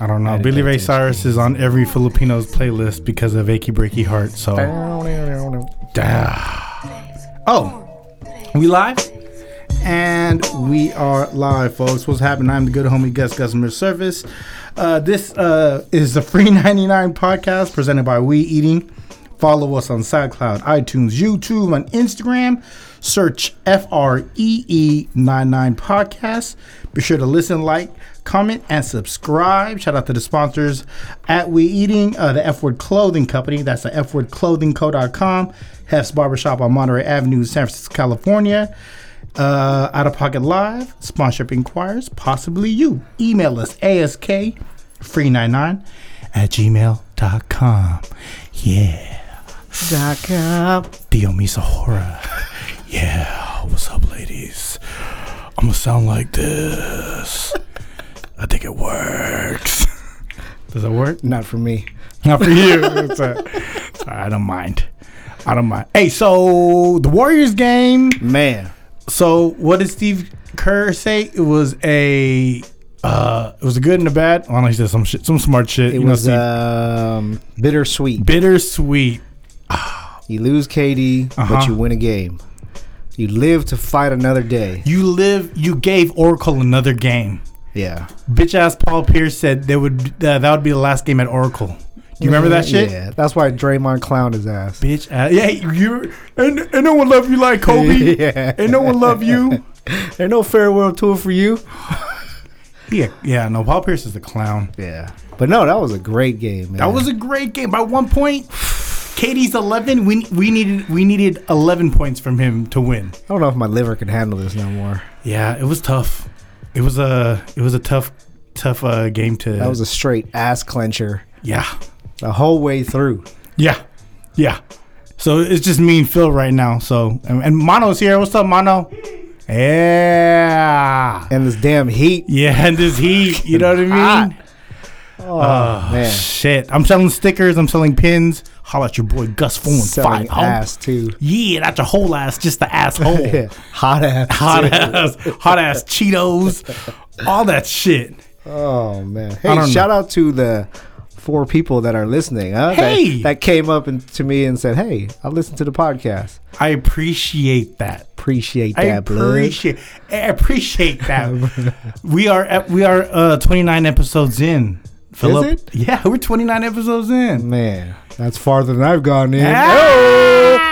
I don't know. I Billy Ray. Cyrus is on every Filipino's playlist because of Achy Breaky Heart. So, oh, we live, and we are live, folks. What's happening? I'm the good homie Gus Customer Service. Uh, this uh, is the Free 99 podcast presented by We Eating. Follow us on SoundCloud, iTunes, YouTube, on Instagram. Search F R E E 99 podcast. Be sure to listen, like, comment, and subscribe. Shout out to the sponsors at We Eating, uh, the F Word Clothing Company. That's the FWordClothingCo.com. Hef's Barbershop on Monterey Avenue, San Francisco, California. Uh, Out of Pocket Live, sponsorship inquires, possibly you. Email us ask free99 at gmail.com. Yeah. Dot com. Theo Misahora. Yeah, what's up, ladies? I'm gonna sound like this. I think it works. Does it work? Not for me. Not for you. It's a- I don't mind. I don't mind. Hey, so the Warriors game. Man, So what did Steve Kerr say? It was a. Uh, it was a good and a bad. Well, he said some shit, some smart shit. it you know, was Steve. um, bittersweet. bittersweet. You lose KD, Uh-huh. but you win a game. You live to fight another day. You live. You gave Oracle another game. Yeah. Bitch ass Paul Pierce said they would. Uh, that would be the last game at Oracle. Do you remember that shit? Yeah. That's why Draymond clowned his ass. Bitch ass. Yeah, you. And, and no one love you like Kobe. yeah. And no one love you. There's no farewell tour for you. Yeah, yeah. No, Paul Pierce is the clown. Yeah. But no, that was a great game, man. That was a great game. By one point, KD's eleven. We we needed we needed eleven points from him to win. I don't know if my liver can handle this no more. Yeah, it was tough. It was a it was a tough tough uh, game to. That was a straight ass clencher yeah the whole way through. yeah yeah. So it's just me and Phil right now. So and, and Mono's here. What's up, Mono? Yeah. And this damn heat. Yeah, and this heat, you know what I mean? Oh, Oh, man. shit. I'm selling stickers, I'm selling pins. Holla at your boy Gus and Selling Five. ass too. Yeah, that's your whole ass, just the asshole. Yeah. Hot ass. Hot too. ass, hot ass Cheetos, all that shit. Oh man! Hey, shout out to the four people that are listening. Huh? Hey! that, that came up and, to me and said, "Hey, I listened to the podcast. I appreciate that. Appreciate I that, blood." appreciate, I appreciate that. we are at, we are uh, 29 episodes in. Philip. it? Yeah, we're 29 episodes in. Man, that's farther than I've gone in. Ah!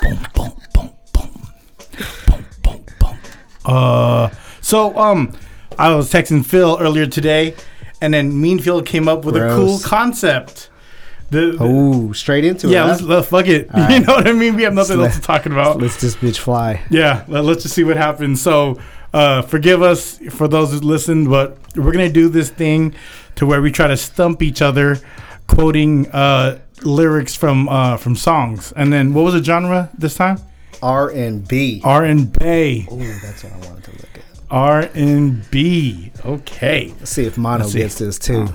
boom, boom, boom, boom, boom, boom, boom. Uh, so um, I was texting Phil earlier today, and then me and Phil came up with a cool concept. The, Oh, straight into yeah, it. let's, let's fuck it. you right. know what I mean? We have nothing Let's else to talk about. Let's just bitch fly. Yeah, let, us just see what happens. So, uh, forgive us for those who listened, but we're gonna do this thing to where we try to stump each other, quoting uh, lyrics from uh, from songs. And then, what was the genre this time? R and B. R and B. Ooh, that's what I wanted to look at. R and B. Okay. Let's see if Mono see. gets this too.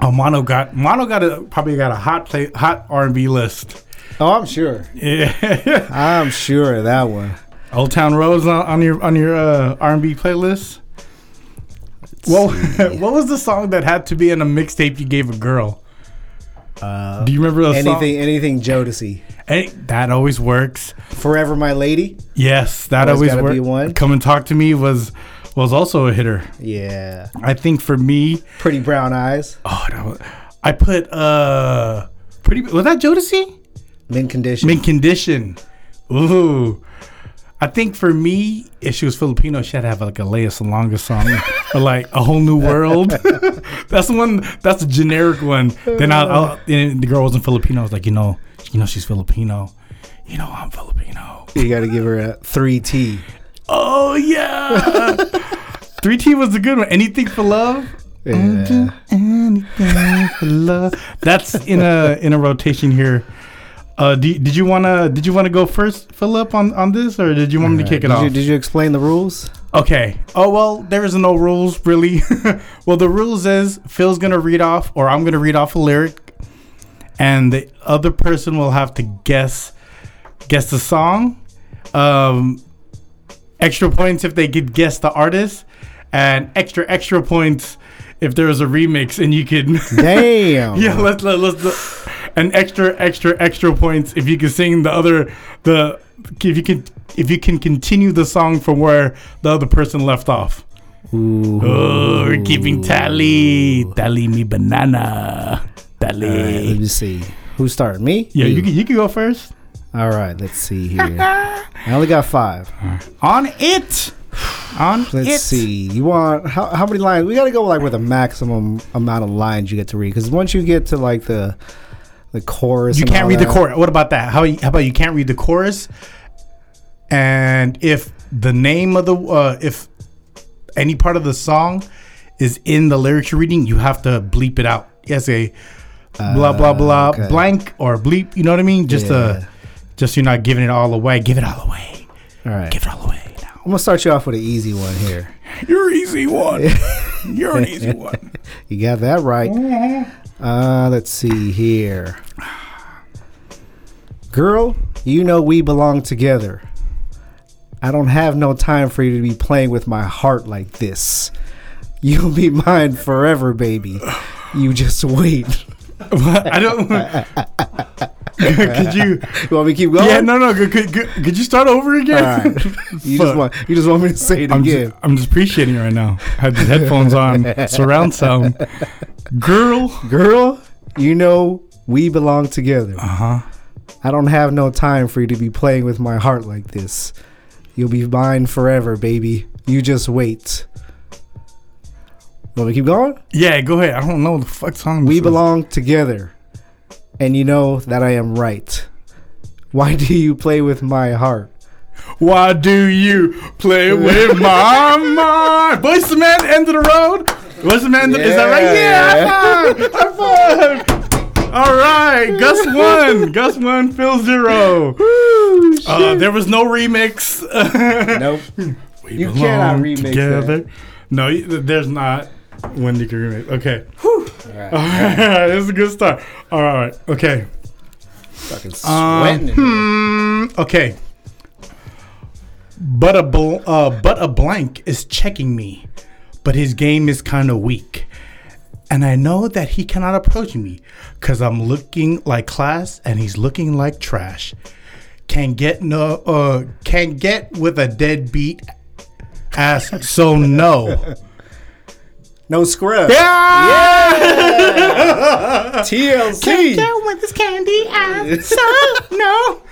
Oh, Mono got Mono got a probably got a hot play hot R and B list. Oh, I'm sure. Yeah. I'm sure of that one. Old Town Roads on, on your on your uh, R and B playlist. Well, what was the song that had to be in a mixtape you gave a girl? Uh, Do you remember anything, anything Jodeci. song? Hey, that always works. Forever My Lady. Yes, that Always always works. Come and talk to me was was also a hitter. Yeah. I think for me, Pretty Brown Eyes. oh, was, I put uh, pretty. Was that Jodeci? Mint Condition. Mint condition. Ooh. I think for me, if she was Filipino, she'd have like a Lea Salonga song or like a whole new world. that's the one. That's a generic one. Then I, I'll, and the girl wasn't Filipino. I was like, you know, you know, she's Filipino. You know, I'm Filipino. You got to give her a 3T. Oh yeah. 3T was a good one. Anything for love. Yeah. Anything for love. That's in a in a rotation here. Uh, do, did you wanna did you wanna go first, Philip, on on this, or did you want me to kick it did off? You, did you explain the rules? Okay. Oh well, there is no rules really. well, the rules is Phil's gonna read off, or I'm gonna read off a lyric, and the other person will have to guess guess the song. Um, extra points if they could guess the artist, and extra extra points if there was a remix and you could. Damn. yeah, let's let, let's let's- and extra extra extra points if you can sing the other the if you can if you can continue the song from where the other person left off. Ooh. Oh, we're keeping tally. Tally me banana. Tally. All right, let me see. Who's starting? Me? yeah, You. you can, you can go first. All right, let's see here. I only got five. On it. On Let's it. see. You want how, how many lines? We got to go like with a maximum amount of lines you get to read because once you get to like the the chorus, You can't read the chorus. What about that? How, how about you can't read the chorus? And if the name of the uh, if any part of the song is in the lyrics you're reading, you have to bleep it out. Yes, a blah blah blah okay. blank or bleep. You know what I mean? Just Yeah. uh, just you're not giving it all away. Give it all away. All right, Give it all away now. I'm gonna start you off with an easy one here. You're easy one. You're an easy one. You got that right. Uh, let's see here. Girl, you know we belong together. I don't have no time for you to be playing with my heart like this. You'll be mine forever, baby. You just wait. I don't. could you? You want me to keep going? Yeah, no, no. Could, could, could, could you start over again? All right. You just want you just want me to say it I'm again. just, I'm just appreciating it right now. I have the headphones on, surround sound. Girl. Girl, you know we belong together. Uh huh. I don't have no time for you to be playing with my heart like this. You'll be mine forever, baby. You just wait. Want me to keep going? Yeah, go ahead. I don't know the fuck song. We belong together. And you know that I am right. Why do you play with my heart? Why do you play with my mind? Boyz II Men, end of the road. Boyz II Men, is that right? Yeah, high five. High five. All right, Gus won. Gus won. Phil zero. Uh, there was no remix. Nope. We You cannot remix that. No, there's not one you can remix. Okay. Alright. All right, this is a good start. All right. Okay. Fucking Um, sweating. in hmm, okay. But a bl- uh, but a blank is checking me, but his game is kind of weak, and I know that he cannot approach me, cause I'm looking like class and he's looking like trash. Can get no, uh, can get with a deadbeat ass, so no. No scrub. Yeah. yeah! TLC. Can't go with this candy ass, so no.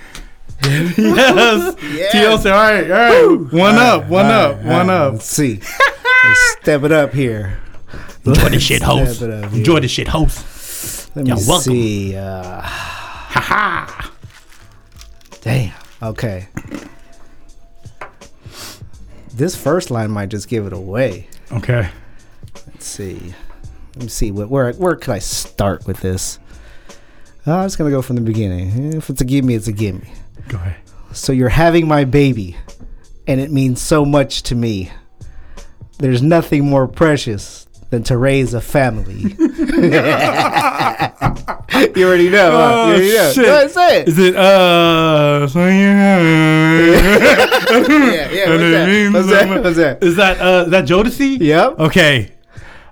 Yes. Yes. TLC. All right. All right. One up. One All up. right, One all right, up. Let's see. Let's step it up here. Enjoy the shit, host. Step it up Enjoy the shit, host. Let me You're welcome. see. Uh, Ha ha. damn. Okay. This first line might just give it away. Okay. Let's see. Let me see. What, where where could I start with this? Uh, I'm just gonna go from the beginning. If it's a gimme, it's a gimme. Go ahead. So you're having my baby, and it means so much to me. There's nothing more precious than to raise a family. you already know. huh? Oh, you already know. shit. Go ahead, say it. Is it uh? So you yeah, yeah. What's that? What's that? What's that? Is that uh? Is that Jodeci? Yep. Okay.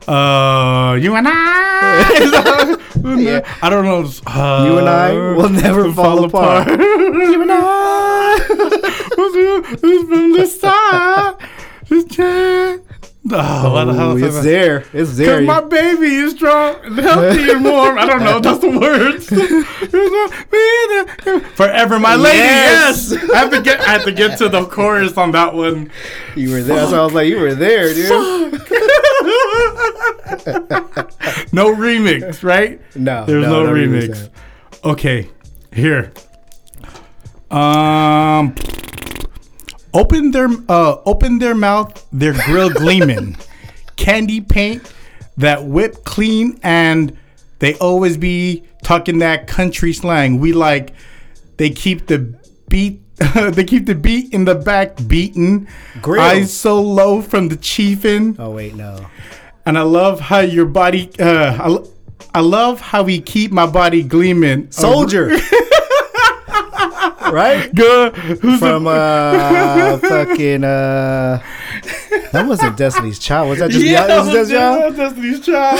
Uh, you and I. Yeah. I don't know. Uh, You and I will never fall apart. you and I. from the start. Just try- Oh, what the hell it's there. It's there. Cause my baby is strong, and healthy, and warm. I don't know. That's the words. Forever, my lady. Yes. Yes. I have to get. I have to get to the chorus on that one. You were there. So I was like, you were there, dude. no remix, right? No, There's no, no remix remix. Okay, here. Um, open their uh, open their mouth, their grill gleaming, candy paint that whip clean, and they always be talking that country slang. We like they keep the beat. they keep the beat in the back beaten. Grill. Eyes so low from the chiefin'. Oh wait, no. And I love how your body. Uh, I, I love how we keep my body gleaming. Soldier. right? Good. Who's From the, uh fucking uh That wasn't Destiny's Child. Was that just yeah, that was Destiny's Child? Destiny's Child.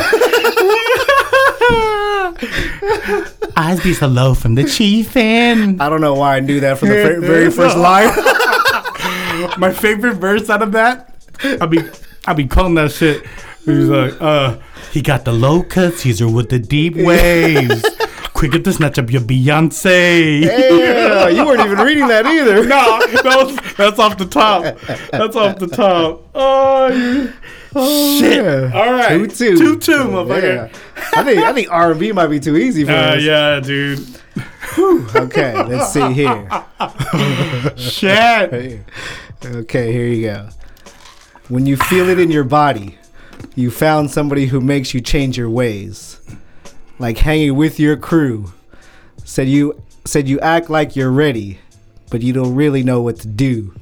Eyes be so low from the chief and I don't know why I knew that from the very, very first line. my favorite verse out of that. I'll be I'll be calling that shit. He's like, uh, he got the low cuts, he's with the deep waves. Quicker to snatch up your Beyonce. yeah, you weren't even reading that either. no, that's, that's off the top. That's off the top. Oh, you- shit. yeah. All right, two two, two two, two. Two two, motherfucker. Yeah. I think I think R and B might be too easy for Uh, us. yeah, dude. Okay, let's see here. Shit. Okay, here you go. When you feel it in your body, you found somebody who makes you change your ways. Like hanging with your crew. Said you said you act like you're ready, but you don't really know what to do.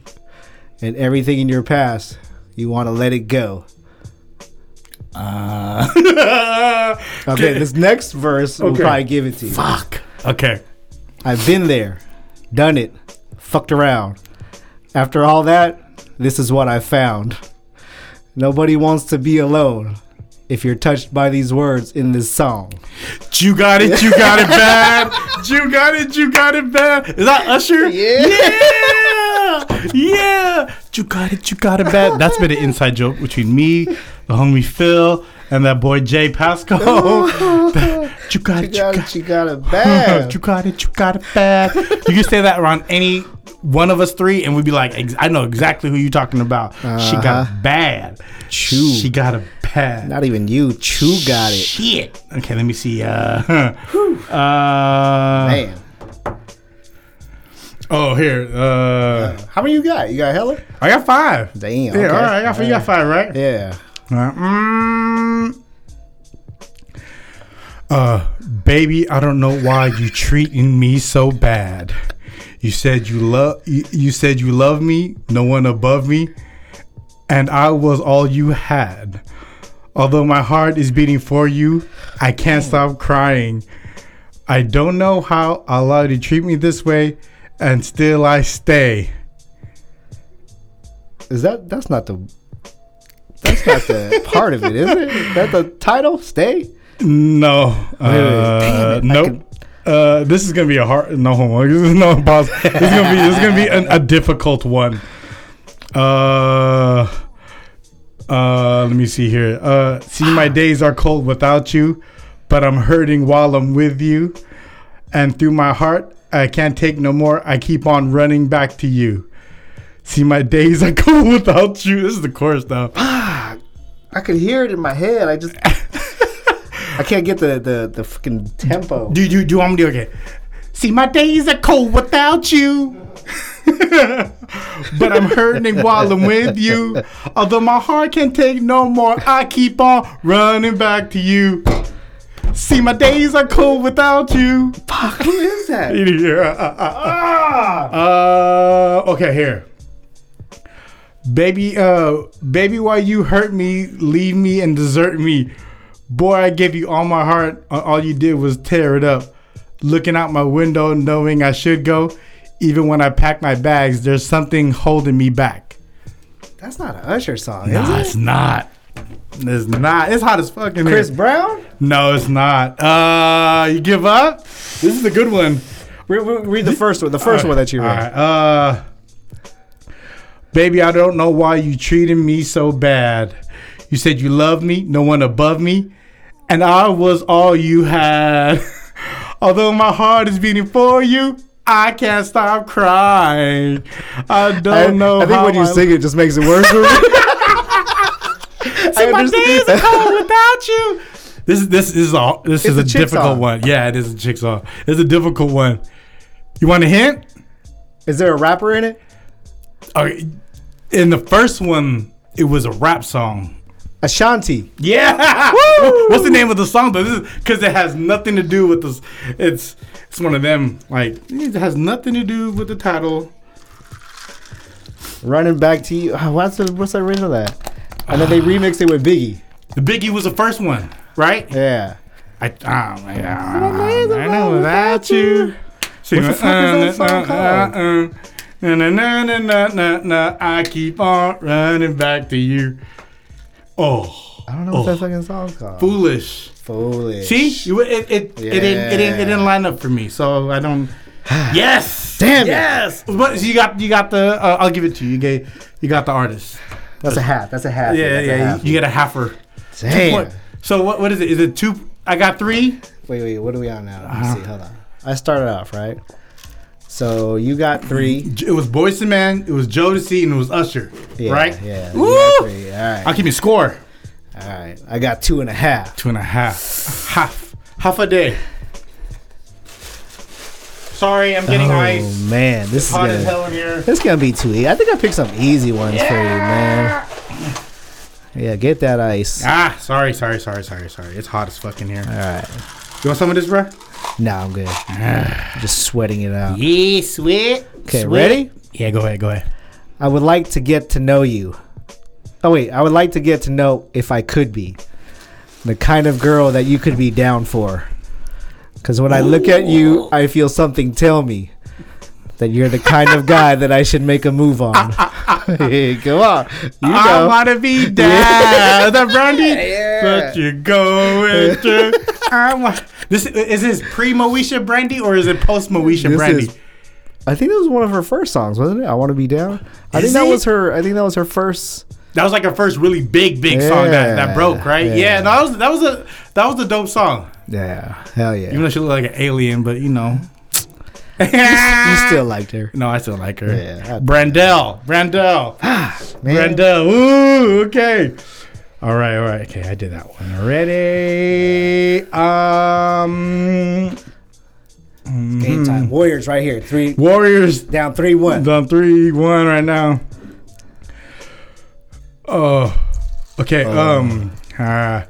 And everything in your past, you want to let it go. Uh, Okay, this next verse will probably give it to you. Fuck. Okay. I've been there, done it, fucked around. After all that, this is what I found. Nobody wants to be alone if you're touched by these words in this song. You got it. You got it bad. You got it. You got it bad. Is that Usher? Yeah. Yeah. Yeah. You got it. You got it bad. That's been an inside joke between me, the homie Phil, and that boy Jay Pasco. you got it. You got it. you got it you got it. You got it bad. You can say that around any one of us three, and we'd be like, ex- I know exactly who you're talking about. She got Uh-huh. bad. Chew. She got a bad. Not even you. Chew got it. Shit. Okay, let me see. Uh, uh, Man. Oh, here. Uh, How many you got? You got hella? I got five. Damn. Yeah, okay. all right. I got, you got five, right? Yeah. Uh, mm, uh, baby, I don't know why you treating me so bad. You said you love you, you said you love me, no one above me, and I was all you had. Although my heart is beating for you, I can't stop crying. I don't know how I allow you to treat me this way, and still I stay. Is that that's not the that's not the part of it, is it? Is that the title? Stay? No. Uh, Damn it, I nope. can- Uh, this is gonna be a hard no homo. This is no pause. This is gonna be this is gonna be an, a difficult one. Uh, uh, let me see here. Uh, see, my days are cold without you, but I'm hurting while I'm with you, and through my heart, I can't take no more. I keep on running back to you. See, my days are cold without you. This is the chorus now. I could hear it in my head. I just I can't get the the the fucking tempo. Do you do want me to do okay? See, my days are cold without you. but I'm hurting while I'm with you. Although my heart can't take no more, I keep on running back to you. See, my days are cold without you. Fuck, who is that? Yeah. Uh, okay, here. Baby, uh, baby, why you hurt me, leave me, and desert me? Boy, I gave you all my heart. All you did was tear it up. Looking out my window, knowing I should go. Even when I pack my bags, there's something holding me back. That's not an Usher song, Nah, is it's not. It's not. It's hot as fucking Chris here. Brown? No, it's not. Uh, you give up? This is a good one. Read, read- the first one. The first one that you read. right. Uh, baby, I don't know why you treated me so bad. You said you love me, no one above me, and I was all you had. Although my heart is beating for you, I can't stop crying. I don't I, know. I think when you I- sing it, just makes it worse for me. See, my days are cold without you. This is this is a this It's is a a difficult song. one. Yeah, it is a chick song. It's a difficult one. You want a hint? Is there a rapper in it? Okay. In the first one, it was a rap song. Ashanti. Yeah. What's the name of the song though? This is because it has nothing to do with this. It's it's one of them. Like it has nothing to do with the title. Running back to you. What's the what's the original of that? And then they remixed it with Biggie. The Biggie was the first one, right? Yeah. I oh my god. I know without you. What the uh, fuck is that uh, song uh, called? Na na na na na na na. I keep on running back to you. Oh, I don't know what that fucking song's called. foolish. Foolish. See, you, it it, it, didn't it didn't it didn't line up for me, so I don't. yes, Damn it. yes. But you got you got the. Uh, I'll give it to you. You gave you got the artist. That's a half. That's a half. Yeah, That's yeah. You, you get a halfer. Damn. So what what is it? Is it two? I got three. Wait, wait. What are we on now? Let me Uh-huh. see. Hold on. I started off right. So you got three. It was Boyz II Men. It was Jodeci, and it was Usher. Yeah, right? Yeah. Woo! All right. I'll give you a score. All right. I got two and a half. Two and a half. Half. Half a day. Sorry, I'm getting oh ice. man, this is Hot as gonna hell in here. this is gonna be too easy. I think I picked some easy ones for you, man. Yeah, get that ice. Ah, sorry, sorry, sorry, sorry, sorry. It's hot as fuck in here. All right. You want some of this, bro? Nah, I'm good. Just sweating it out. Yeah, sweat. Okay, ready? Yeah, go ahead, go ahead. I would like to get to know you. Oh wait, I would like to get to know if I could be the kind of girl that you could be down for. Cuz when I look at you, I feel something tell me that you're the kind of guy that I should make a move on. hey, come on. You I know. wanna be down. Is that Brandy? Yeah. But you're going through. I want. This is this pre Moesha Brandy or is it post Moesha Brandy? is- I think that was one of her first songs, wasn't it? I want to be down. I Is think that it? was her I think that was her first That was like her first really big, big song that, that broke, right? Yeah. yeah. no, that was that was a that was a dope song. Yeah. Hell yeah. Even though she looked like an alien, but you know. you still liked her. No, I still like her. Yeah, I- Brandell. Brandell. Man. Brandell. Ooh, okay. All right, all right. Okay, I did that one. already. Um Game time. Warriors right here. 3 Warriors down 3-1. Down three one right now. Oh, okay. Um, uh,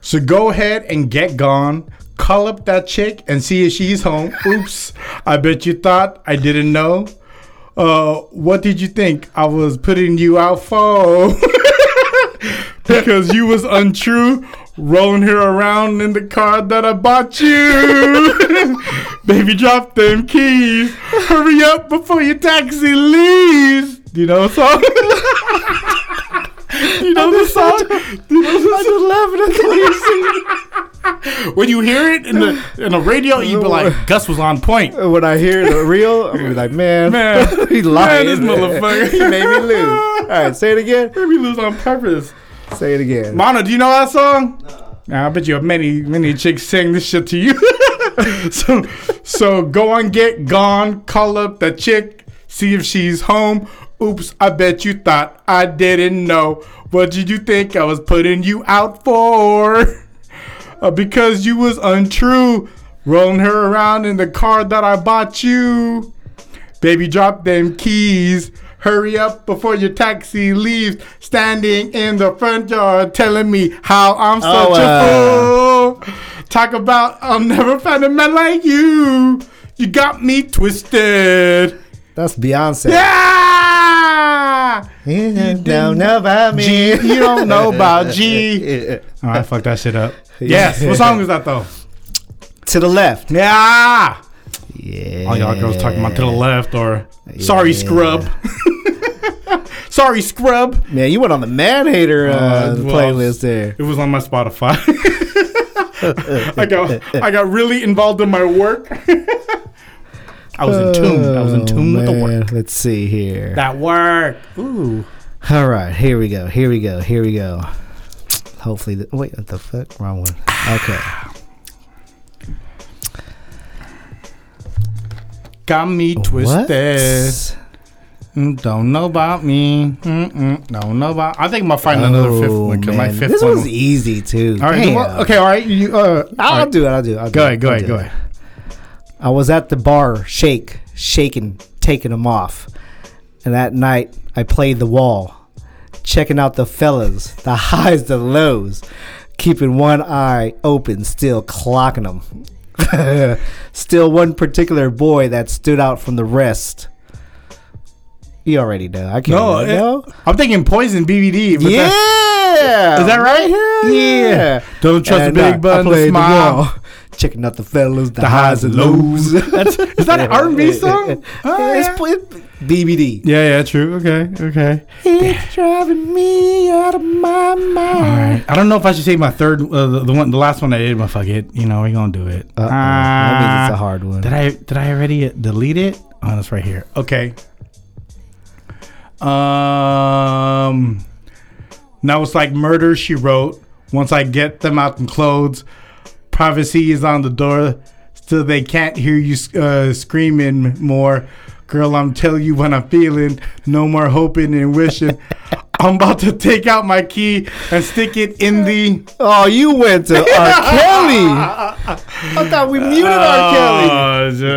so go ahead and get gone. Call up that chick and see if she's home. Oops, I bet you thought I didn't know. Uh, what did you think I was putting you out for? because you was untrue, rolling her around in the car that I bought you. Baby, drop them keys. Hurry up before your taxi leaves. Do you know the song? Do you know the song? Do you know the song? laughing at the sing. When you hear it in the in the radio, you'd be like, Gus was on point. When I hear the real, I'm gonna be like, man, Man, he lying. man, this motherfucker. he made me lose. All right, say it again. Made me lose on purpose. Say it again. Mono, do you know that song? Nah, I bet you many many chicks sing this shit to you. so so go on, get gone, call up the chick, see if she's home. Oops, I bet you thought I didn't know. What did you think I was putting you out for? Uh, because you was untrue, rolling her around in the car that I bought you. Baby, drop them keys. Hurry up before your taxi leaves. Standing in the front yard telling me how I'm such Oh, a fool. Talk about I'll never find a man like you. You got me twisted. That's Beyonce. Yeah! You don't know about me. G, you don't know about G. All right, fuck that shit up. Yes. What song is that though? to the left. Yeah. Yeah. All y'all girls talking about to the left or sorry scrub. sorry scrub. Man, you went on the man hater uh, Uh, well, playlist there. It was on my Spotify. I got I got really involved in my work. I was in tune. I was in tune with the Oh, work. Let's see here. That work. Ooh. All right, here we go. Here we go. Here we go. Hopefully, the, wait, what the fuck? Wrong one. Okay. Got me twisted. What? Mm, Don't know about me. Mm-mm. Don't know about. I think I'm gonna find another fifth one because my Oh, fifth This one. one's easy too. all right. Well, okay. All right. You. Uh. I'll right. do it. I'll do it. I'll do Go it. ahead. Go I'll ahead. Go it. ahead. I was at the bar, shake, shaking, taking them off. And that night, I played the wall, checking out the fellas, the highs, the lows, keeping one eye open, still clocking them. still one particular boy that stood out from the rest. You already know. I can't No, it- no? I'm thinking poison BBD. Yeah. that- Is that right? Yeah. Don't trust And, a uh, big button I to played the smile. Checking out the fellas, the, The highs and lows. That's is that an R and B song? Oh, it's yeah. BBD. yeah, yeah, true. Okay, okay. It's driving me out of my mind. All right. I don't know if I should say my third, uh, the, the one, the last one I did, but fuck it. You know, we're gonna do it. Uh-oh. that means it's Ah. a hard one. Did I did I already delete it? Oh, that's right here. Okay. Um. Now it's like murder. She wrote. Once I get them out in clothes, privacy is on the door. so they can't hear you uh, screaming more. Girl, I'm telling you what I'm feeling. No more hoping and wishing. I'm about to take out my key and stick it in the. Oh, you went to R. Kelly. I thought we muted R. Kelly.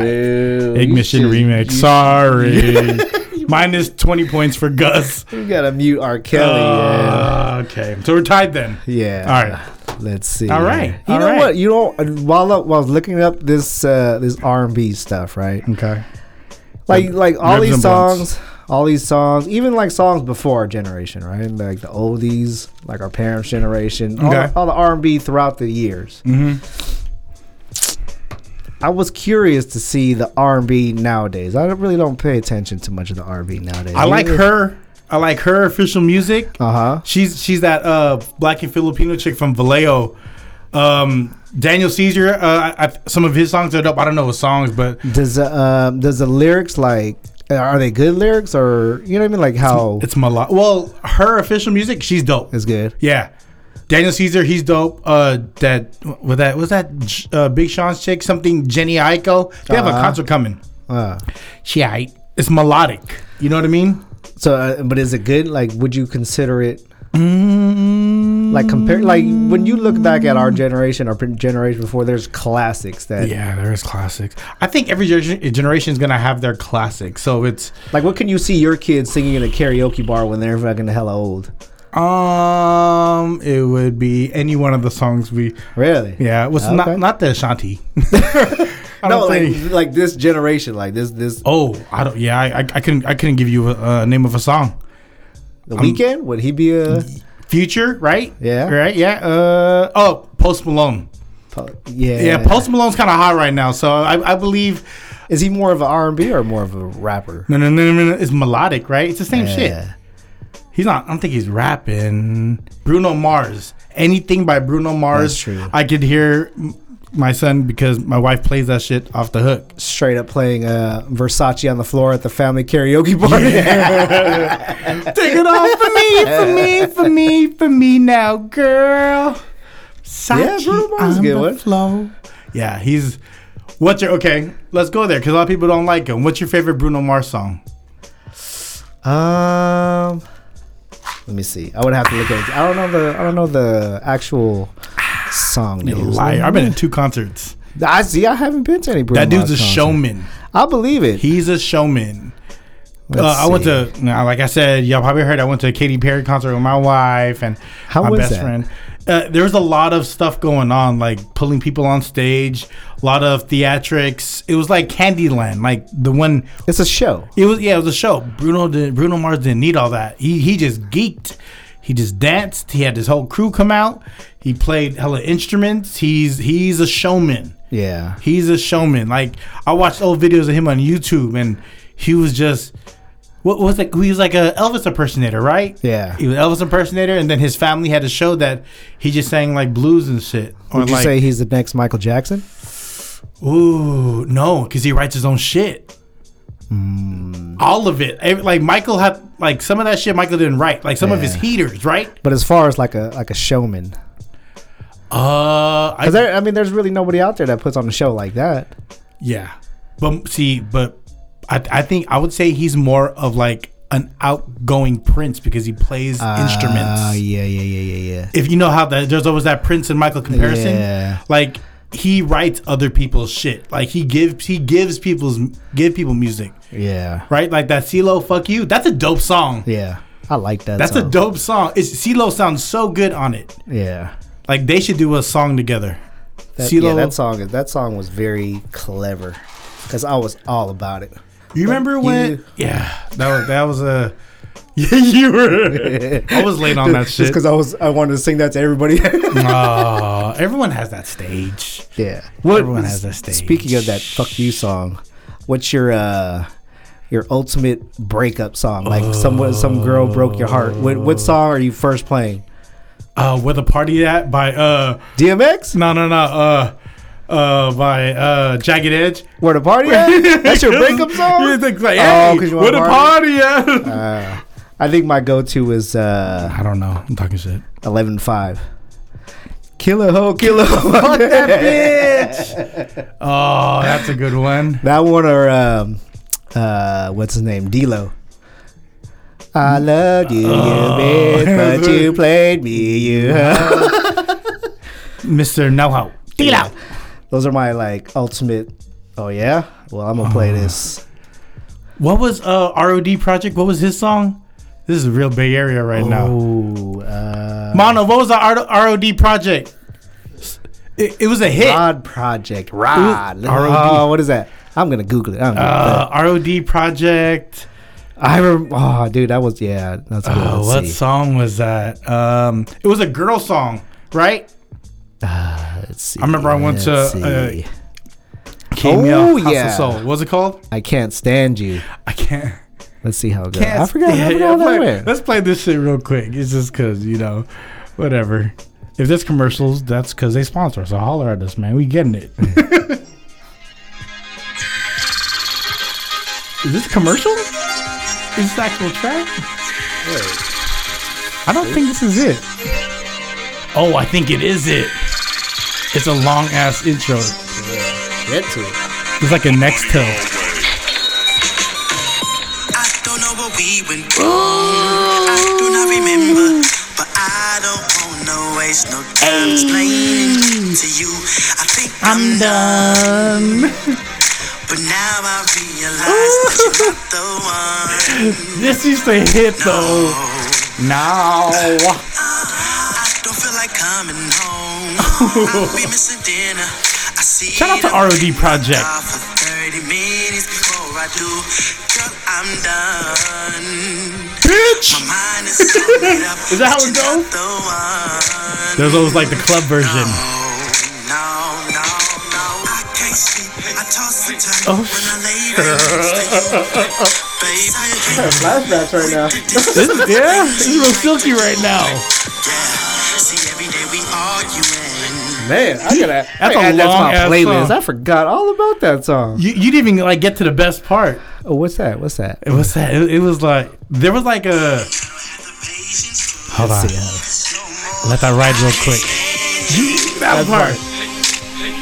Uh, Ignition remix. Sorry. Minus 20 points for Gus. You gotta mute R. Kelly. Uh, okay. So we're tied then. Yeah. All right. Let's see. All right, You all know right. what? You know, while I, while I was looking up this uh, this R and B stuff, right? Okay. Like like all these songs, all these songs, even like songs before our generation, right? Like the oldies, like our parents' generation, all, Okay. all the R and B throughout the years. Mm-hmm. I was curious to see the R and B nowadays. I really don't pay attention to much of the R and B nowadays. I like her. I like her official music. Uh huh. She's she's that uh black and Filipino chick from Vallejo. Um, Daniel Caesar. Uh, I, I, some of his songs are dope. I don't know his songs, but Does the um, does the lyrics like are they good lyrics or you know what I mean? Like how it's Malak. Well, her official music, she's dope. It's good. Yeah. Daniel Caesar, he's dope. Uh, that was that was that uh, Big Sean's chick, something Jhené Aiko. They have a Uh-huh. concert coming. Uh, She aight. It's melodic. You know what I mean? so, uh, but is it good? Like, would you consider it Mm, like compare? Like when you look back at our generation or generation before, there's classics that. yeah, there's classics. I think every gener- generation is gonna have their classics. So it's Like, what can you see your kids singing in a karaoke bar when they're fucking hella old? Um, it would be any one of the songs we. Really? Yeah, it was Okay. not not the Ashanti. No, like like this generation, like this this Oh, I don't. Yeah, I, I, I couldn't. I couldn't give you a, a name of a song. the Weeknd. Would he be a? Future, right? Yeah. Right. Yeah. Uh. Oh, Post Malone. po- Yeah. Yeah, Post Malone's kind of hot right now, so I, I believe Is he more of an R and B or more of a rapper? no, no, no, no, no, it's melodic, right? It's the same shit. Yeah. He's not. I don't think he's rapping. Bruno Mars. Anything by Bruno Mars, That's true. I could hear my son because my wife plays that shit off the hook. Straight up playing uh, Versace on the floor at the family karaoke party. Take it off for me, for me, for me, for me now, girl. Yeah, Bruno Mars is on good the one. Flow. Yeah, he's. What's your okay? Let's go there because a lot of people don't like him. What's your favorite Bruno Mars song? Um, let me see. I would have to look at. It. I don't know the. I don't know the actual song You names. liar! I've been in two concerts. I see. I haven't been to any. Bruno That dude's a concert. showman. I believe it. He's a showman. Uh, I went to, now, like I said, y'all probably heard I went to a Katy Perry concert with my wife and How my best that? friend. Uh, there was a lot of stuff going on, like pulling people on stage, a lot of theatrics. It was like Candyland, like the one. It's a show. It was yeah, it was a show. Bruno did, Bruno Mars didn't need all that. He he just geeked. He just danced. He had his whole crew come out. He played hella instruments. He's he's a showman. Yeah. He's a showman. Like I watched old videos of him on YouTube, and he was just what was like? He was like a Elvis impersonator, right? Yeah. He was Elvis impersonator, and then his family had a show that he just sang like blues and shit. Or Would you like, say he's the next Michael Jackson? ooh, no, because he writes his own shit. Hmm. All of it, like Michael had, like some of that shit Michael didn't write, like some of his heaters, right? But as far as like a like a showman, Uh, I, there, I mean, there's really nobody out there that puts on a show like that. Yeah, but see, but I, I think I would say he's more of like an outgoing Prince because he plays instruments. Ah, yeah, yeah, yeah, yeah, yeah. If you know how that, there's always that Prince and Michael comparison. Yeah. Like he writes other people's shit. Like he gives he gives people's give people music. Yeah, Right, like that CeeLo "Fuck You." That's a dope song. yeah. I like that. That's a dope song. It's CeeLo sounds so good on it. Yeah. Like they should do a song together. That, CeeLo, yeah, that song that song was very clever because I was all about it. You remember you- when? yeah, that was that was a. Yeah, you were. I was late on that Just shit. because I was, I wanted to sing that to everybody. Aw, everyone has that stage. yeah. What? Everyone has that stage. Speaking of that, fuck you song. What's your uh, your ultimate breakup song? Like someone, some girl broke your heart. What what song are you first playing? Uh, where the party at by uh DMX? no no no uh uh by uh Jagged Edge. Where the party at? That's your breakup song. like, Oh, you where the party? party at? Uh, I think my go-to is uh, I don't know. I'm talking shit. eleven five. Killer ho, killer ho. Fuck that bitch. Oh, that's a good one. That one or um, uh, what's his name? D'Lo. I loved you, Oh. you bitch, but you played me, you. Mr. Know How. Those are my like ultimate. Oh yeah. Well, I'm gonna play this. What was uh ROD Project? What was his song? This is a real Bay Area right now. Oh, uh, Mono, what was the R- ROD Project? It, it was a hit. Rod Project. Rod. ROD. Oh, what is that? I'm gonna Google it. I'm gonna Uh, ROD Project. I remember. Oh, dude, that was yeah. That's good. Let's what see. song was that? Um, it was a girl song, right? Let's see. I remember I went to, uh, see. Cameo Oh, House yeah. of Soul. What was it called? I can't stand you. I can't. Let's see how it goes. can't I forgot. yeah, I forgot yeah, how that play- went. Let's play this shit real quick. It's just because you know, whatever. If there's commercials, that's because they sponsor us. So holler at us, man. We getting it. Is this a commercial? Is this actual track? I don't think this is it. Oh, I think it is it. It's a long ass intro. Get to it. It's like a next till. I don't know what we went through. I do not remember, but I don't wanna waste no time explaining to you. I think I'm, done, but now I realize that you're not the one. This used to hit though. Now. I don't feel like coming home. I'll be missing dinner. I see Shout out to ROD Project. car for 30 minutes before I do. Girl, I'm done. Bitch! Is so made up. Is that how it goes? There's always like the club version. Oh, I lay right next to you. Baby, Flashbacks right now. This is, yeah, this is real silky right now. yeah. See, every day we arguing. Man, I gotta. That's I a to my playlist. song. I forgot all about that song. You, you didn't even like get to the best part. Oh, what's that? What's that? It was that. It, it was like there was like a. Hold on. Let that ride real quick. That part.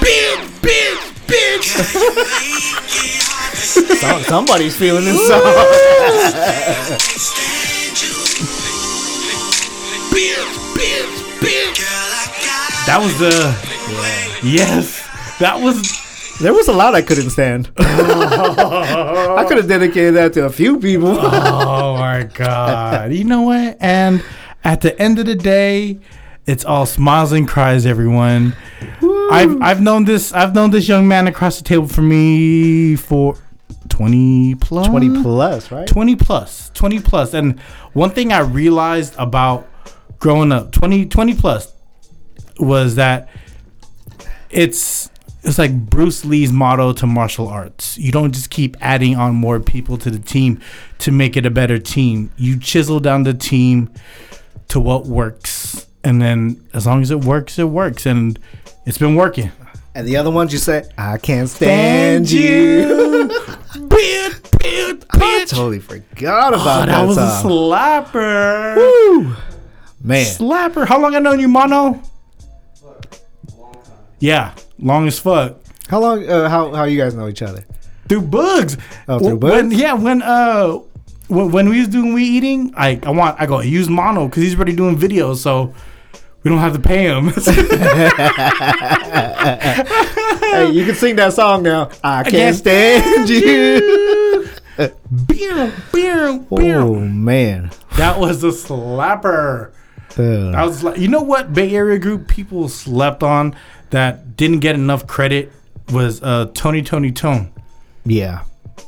Bitch, bitch, bitch. Somebody's feeling this song. bitch, bitch, bitch. That was the. Yes, that was. There was a lot I couldn't stand. I could have dedicated that to a few people. Oh my god. You know what? And at the end of the day, it's all smiles and cries, everyone. I've I've known this I've known this young man across the table from me for twenty plus 20 plus, right? 20 plus 20 plus and one thing i realized about growing up 20 20 plus was that it's it's like bruce lee's motto to martial arts you don't just keep adding on more people to the team to make it a better team you chisel down the team to what works and then as long as it works it works and it's been working And the other ones you say, I can't stand, you. bitch, bitch, I totally forgot Oh, about that that, was a slapper. Woo. Man, Slapper. How long I known you, Mono? Yeah, long as fuck. how long? Uh, how how you guys know each other? Through bugs. Oh, through When, bugs? yeah, when uh, when, when we was doing we eating, I I want I go use Mono because he's already doing videos, so we don't have to pay him. hey, you can sing that song now. I can't can't stand you. beer, beer, beer. Oh man. That was a slapper. I was like, you know what Bay Area group people slept on that didn't get enough credit was uh Tony Toni Toné, yeah.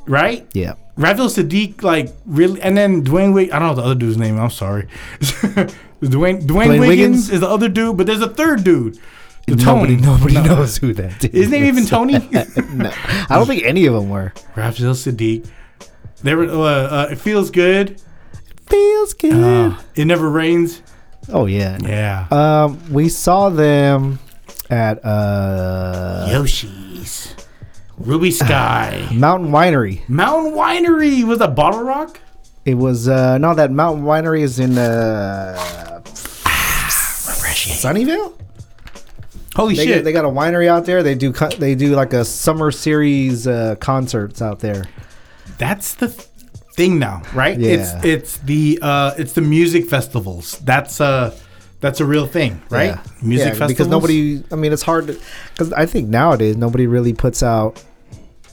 right? Yeah. Raphael Saadiq, like really, and then Dwayne Wig. I don't know the other dude's name. I'm sorry. Dwayne Dwayne, Dwayne Wiggins, Wiggins? is the other dude, but there's a third dude. The Nobody, Tone. nobody No. knows who that is. His name even Tony. no, I don't think any of them were. Raphael Saadiq. They were. Uh, uh, it feels good. It Feels good. Uh, it never rains. oh yeah. Yeah. Um, we saw them at uh Yoshi's. Ruby Skye. Mountain Winery. Mountain Winery was a BottleRock. It was uh no that Mountain Winery is in uh Sunnyvale. Holy They shit! they got a winery out there. They do co- they do like a summer series uh, concerts out there. That's the th- thing now, right? Yeah. It's it's the uh it's the music festivals. That's uh that's a real thing, right? Yeah. Music Yeah, festivals. because nobody. I mean, it's hard because I think nowadays nobody really puts out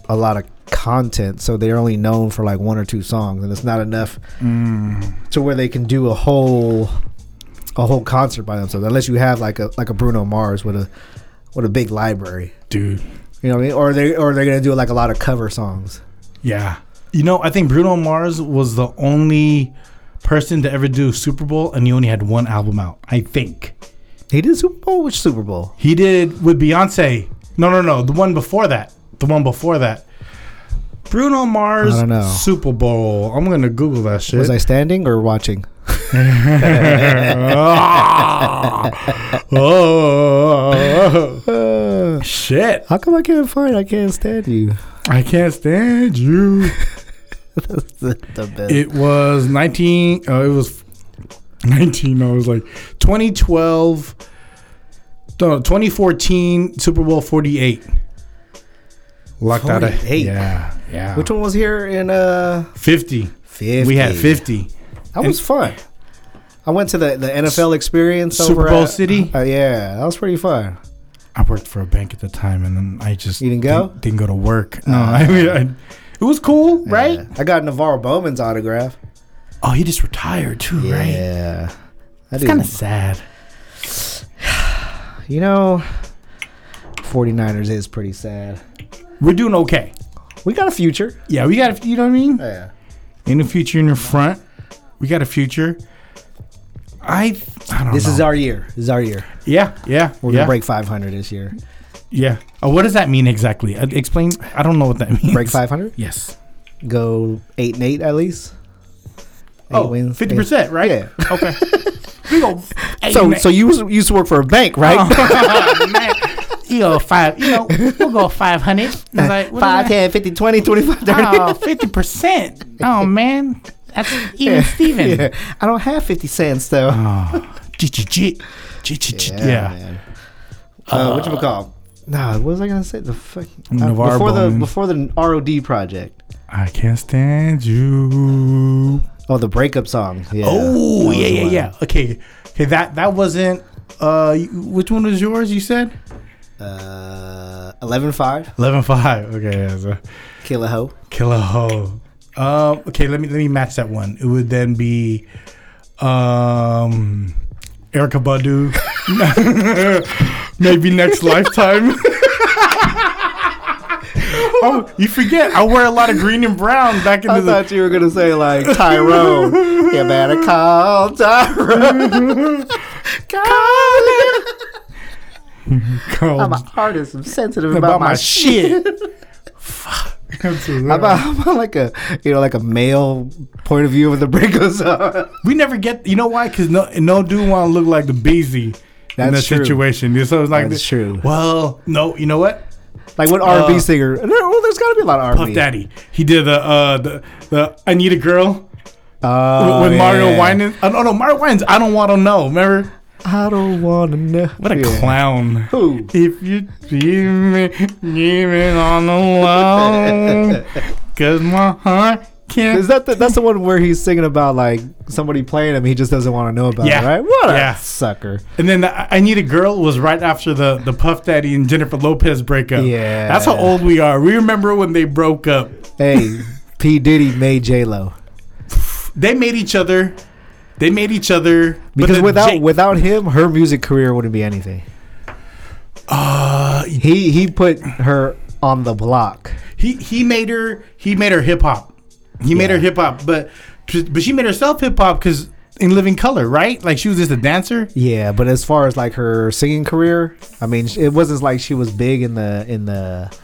a lot of content, so they're only known for like one or two songs, and it's not enough Mm. to where they can do a whole a whole concert by themselves. Unless you have like a like a Bruno Mars with a with a big library, dude. you know what I mean? Or they or they're gonna do like a lot of cover songs. Yeah. You know, I think Bruno Mars was the only person to ever do Super Bowl, and he only had one album out. I think He did Super Bowl. Which Super Bowl? he did with Beyonce. No, no, no. The one before that. The one before that. Bruno Mars I don't know. Super Bowl. I'm gonna Google that shit. Was I standing or watching? Ah. oh, shit! How come I can't find? I can't stand you. I can't stand you. That's the, best. It was 19. Oh, it was 19. No, it was like 2012. No, 2014 Super Bowl 48. Locked out of 48? yeah, yeah. Which one was here in uh 50. 50? We had 50. That was fun. I went to the, the NFL experience Super Bowl at- City? Uh, yeah, that was pretty fun. I worked for a bank at the time, and then I just You didn't go? Didn't, didn't go to work. No, I mean, I, it was cool, right? I got NaVorro Bowman's autograph. Oh, he just retired too, right? Yeah. I It's kind of sad. You know, 49ers is pretty sad. We're doing okay. We got a future. Yeah, we got. a- You know what I mean? Yeah. In the future, in the front, we got a future. I, I don't This know. is our year. This is our year. yeah, yeah, We're yeah, gonna break 500 this year. yeah. Oh, what does that mean exactly? Uh, explain. I don't know what that means. Break 500. Yes. Go eight and eight at least. Eight Oh, wins. 50 percent, right? Yeah. Okay. we go. eight So, so you was- used to work for a bank, right? Oh, man. You go five. You know, we'll go five hundred. Like, what is 5, 10, 50, 20, 25, 30. Oh, 50 percent. Oh man, that's even Steven. Yeah. I don't have 50 cents though. Oh, G-G-G. G-G-G. yeah. man. Uh, what you call? Nah, what was I gonna say? The fuck before the before the ROD project. I can't stand you. Oh, the breakup song. Yeah. Oh, yeah, yeah, yeah. Okay, okay. That that wasn't. Uh, which one was yours? You said Uh, 11-5, eleven five. Okay, yeah, so Kill a Hoe. Killer Ho. Um. Okay, let me let me match that one. It would then be, um, Erykah Badu. Maybe next lifetime. oh, you forget. I wear a lot of green and brown back into I the. thought you were gonna say like Tyrone. you better call Tyrone. call him. called I'm an artist. I'm sensitive about, about my, my shit. Fuck. How about, how about like a you know like a male point of view of the breakup song? we never get. You know why? Because no, no dude want to look like the Beezy in that true. situation. So it's like That's true. Well, no. You know what? Like what R&B Uh, singer? There, well, there's got to be a lot of R&B. Puff Daddy. He did the uh the the I Need a Girl Oh, with Mario yeah. Winans. Oh no, no Mario Winans. I don't want to know. Remember? I don't want to know. What a clown. Who? If you leave me, leave me on alone, cause my heart can't. Is that the, that's the one where he's singing about like somebody playing him? He just doesn't want to know about Yeah. it, right? What a Yeah. sucker! And then the I Need a Girl was right after the the Puff Daddy and Jennifer Lopez breakup. Yeah. that's how old we are. We remember when they broke up. Hey, P Diddy made J Lo They made each other. They made each other because without J- without him, her music career wouldn't be anything. uh, He he put her on the block. he he made her he made her hip hop. He made her hip hop, but but she made herself hip hop because in Living Color, right? Like she was just a dancer. Yeah, but as far as like her singing career, I mean, it wasn't like she was big in the in the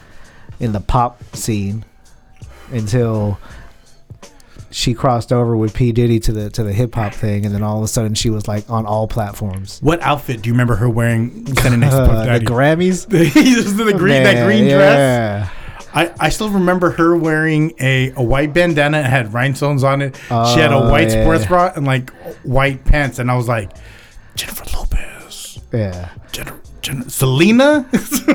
in the pop scene until she crossed over with P Diddy to the to the hip hop thing, and then all of a sudden she was like on all platforms. What outfit do you remember her wearing? Standing next to Uh, the. Grammys, Just the green, that Man, green dress. I, I still remember her wearing a, a white bandana. It had rhinestones on it. she had a Oh, white yeah. sports bra and like white pants. And I was like, Jennifer Lopez, Yeah, Jennifer, Selena,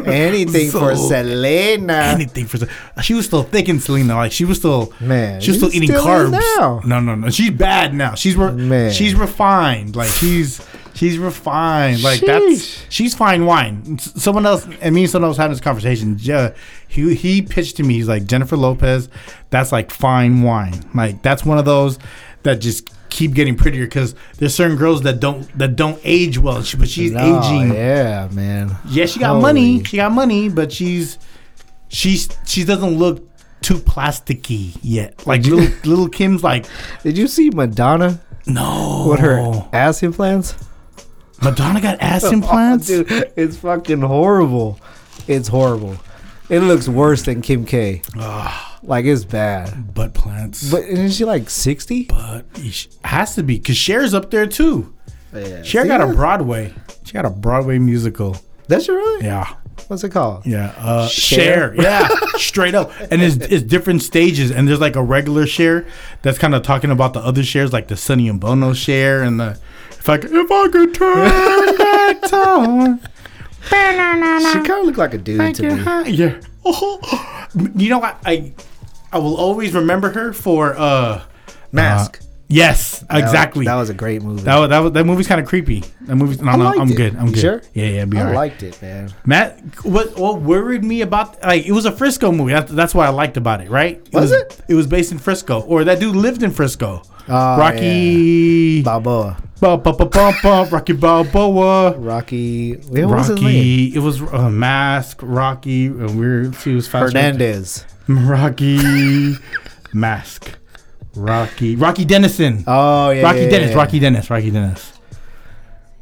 anything for Selena. anything for. She was still thinking Selena. Like she was still Man, She was still eating still carbs. now. No, no, no. She's bad now. She's re- Man. she's refined. Like she's she's refined. Like that's she's fine wine. Someone else and me and someone else having this conversation. Yeah, he he pitched to me. He's like Jennifer Lopez. That's like fine wine. Like that's one of those that just keep getting prettier because there's certain girls that don't that don't age well. She, but she's No, aging. Yeah, man. Yeah, she got Holy. money. She got money, but she's she's she doesn't look too plasticky yet. Like little little Kim's like Did you see Madonna no. What her ass implants? Madonna got ass Oh, implants. dude, it's fucking horrible. It's horrible. It looks worse than Kim K. Like it's bad. Butt plants. But isn't she like sixty? but has to be because Cher's up there too. Yeah. Cher got a Broadway. She got a Broadway musical. That's really? Yeah. What's it called? Yeah, uh, Cher? share. Yeah, straight up. And it's, it's different stages. And there's like a regular Cher that's kind of talking about the other Chers, like the Sonny and Bono Cher, and the if I could, if I could turn back time. She kind of looked like a dude to me. Yeah. You know what? I I will always remember her for uh Mask. yes, That was- exactly. That was a great movie. that was, that was, that movie's kind of creepy. That movie's no, I no, I'm it. good. I'm You good. sure? Yeah, yeah, be I alright. liked it, man. Matt, what what worried me about like it was a Frisco movie. That's, that's what I liked about it, right? It Was it? It was based in Frisco, or that dude lived in Frisco. Oh, Rocky, Balboa. ba, ba, ba, ba, ba, Rocky Balboa, Rocky. What was his name? It was uh, Mask, Rocky. And we're she was fast. Hernandez. Rocky, Mask, Rocky, Rocky Dennison. Oh yeah. Rocky yeah, Dennis, yeah. Rocky Dennis, Rocky Dennis.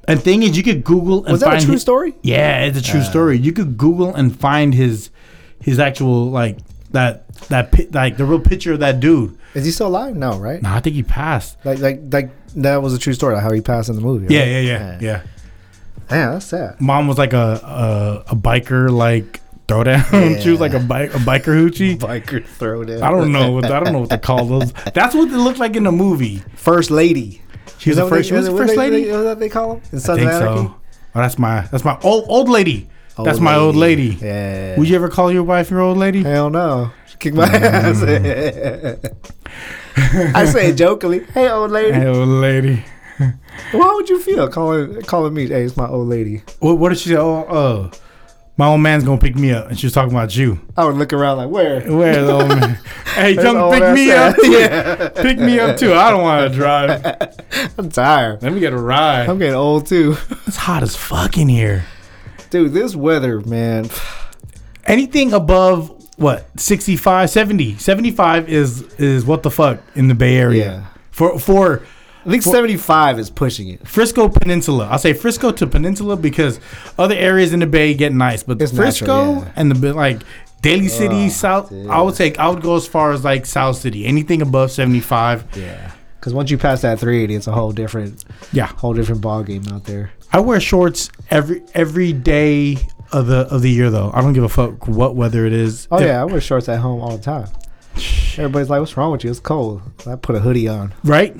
And thing is, you could Google and find. Was that find a true his- story? Yeah, it's a true story. You could Google and find his his actual like that that pi- like the real picture of that dude. Is he still alive? No, right? No, I think he passed. Like, like, like that was a true story. Like how he passed in the movie. Yeah, right? yeah, yeah, yeah. Damn, that's sad. Mom was like a a, a biker like throwdown. she was like a bike a biker hoochie. Biker throwdown. I don't know what I don't know what to call those. That's what they looked like in the movie. First lady. She was the first. they- She was the first they- lady. Is that they call him? In I Sons think of so. Oh, that's my that's my old old lady. that's Old my old lady. Yeah. Would you ever call your wife your old lady? Hell no. Kick my Mm. ass. I say it jokingly. Hey, old lady. Hey, old lady. How would you feel calling calling me? Hey, it's my old lady. What, what did she say? Oh, uh, my old man's gonna pick me up, and she was talking about you. I would look around like, where? Where's the old man? Hey, come pick me ass. up. Too. Yeah. Pick me up too. I don't want to drive. I'm tired. Let me get a ride. I'm getting old too. It's hot as fuck in here. Dude, this weather, man. Anything above what 65, 70, 75 is is what the fuck in the Bay Area. Yeah. For for I think 75 is pushing it. Frisco Peninsula. I'll say Frisco to Peninsula because other areas in the Bay get nice, but It's Frisco natural, yeah. and the like Daly oh, City, South. dude. I would say I would go as far as like South City. Anything above seventy five. Yeah. Because once you pass that 380, it's a whole different, Yeah, whole different ball game out there. I wear shorts every every day of the of the year though. I don't give a fuck what weather it is. Oh If- yeah, I wear shorts at home all the time. Everybody's like, "What's wrong with you? It's cold." I put a hoodie on. right.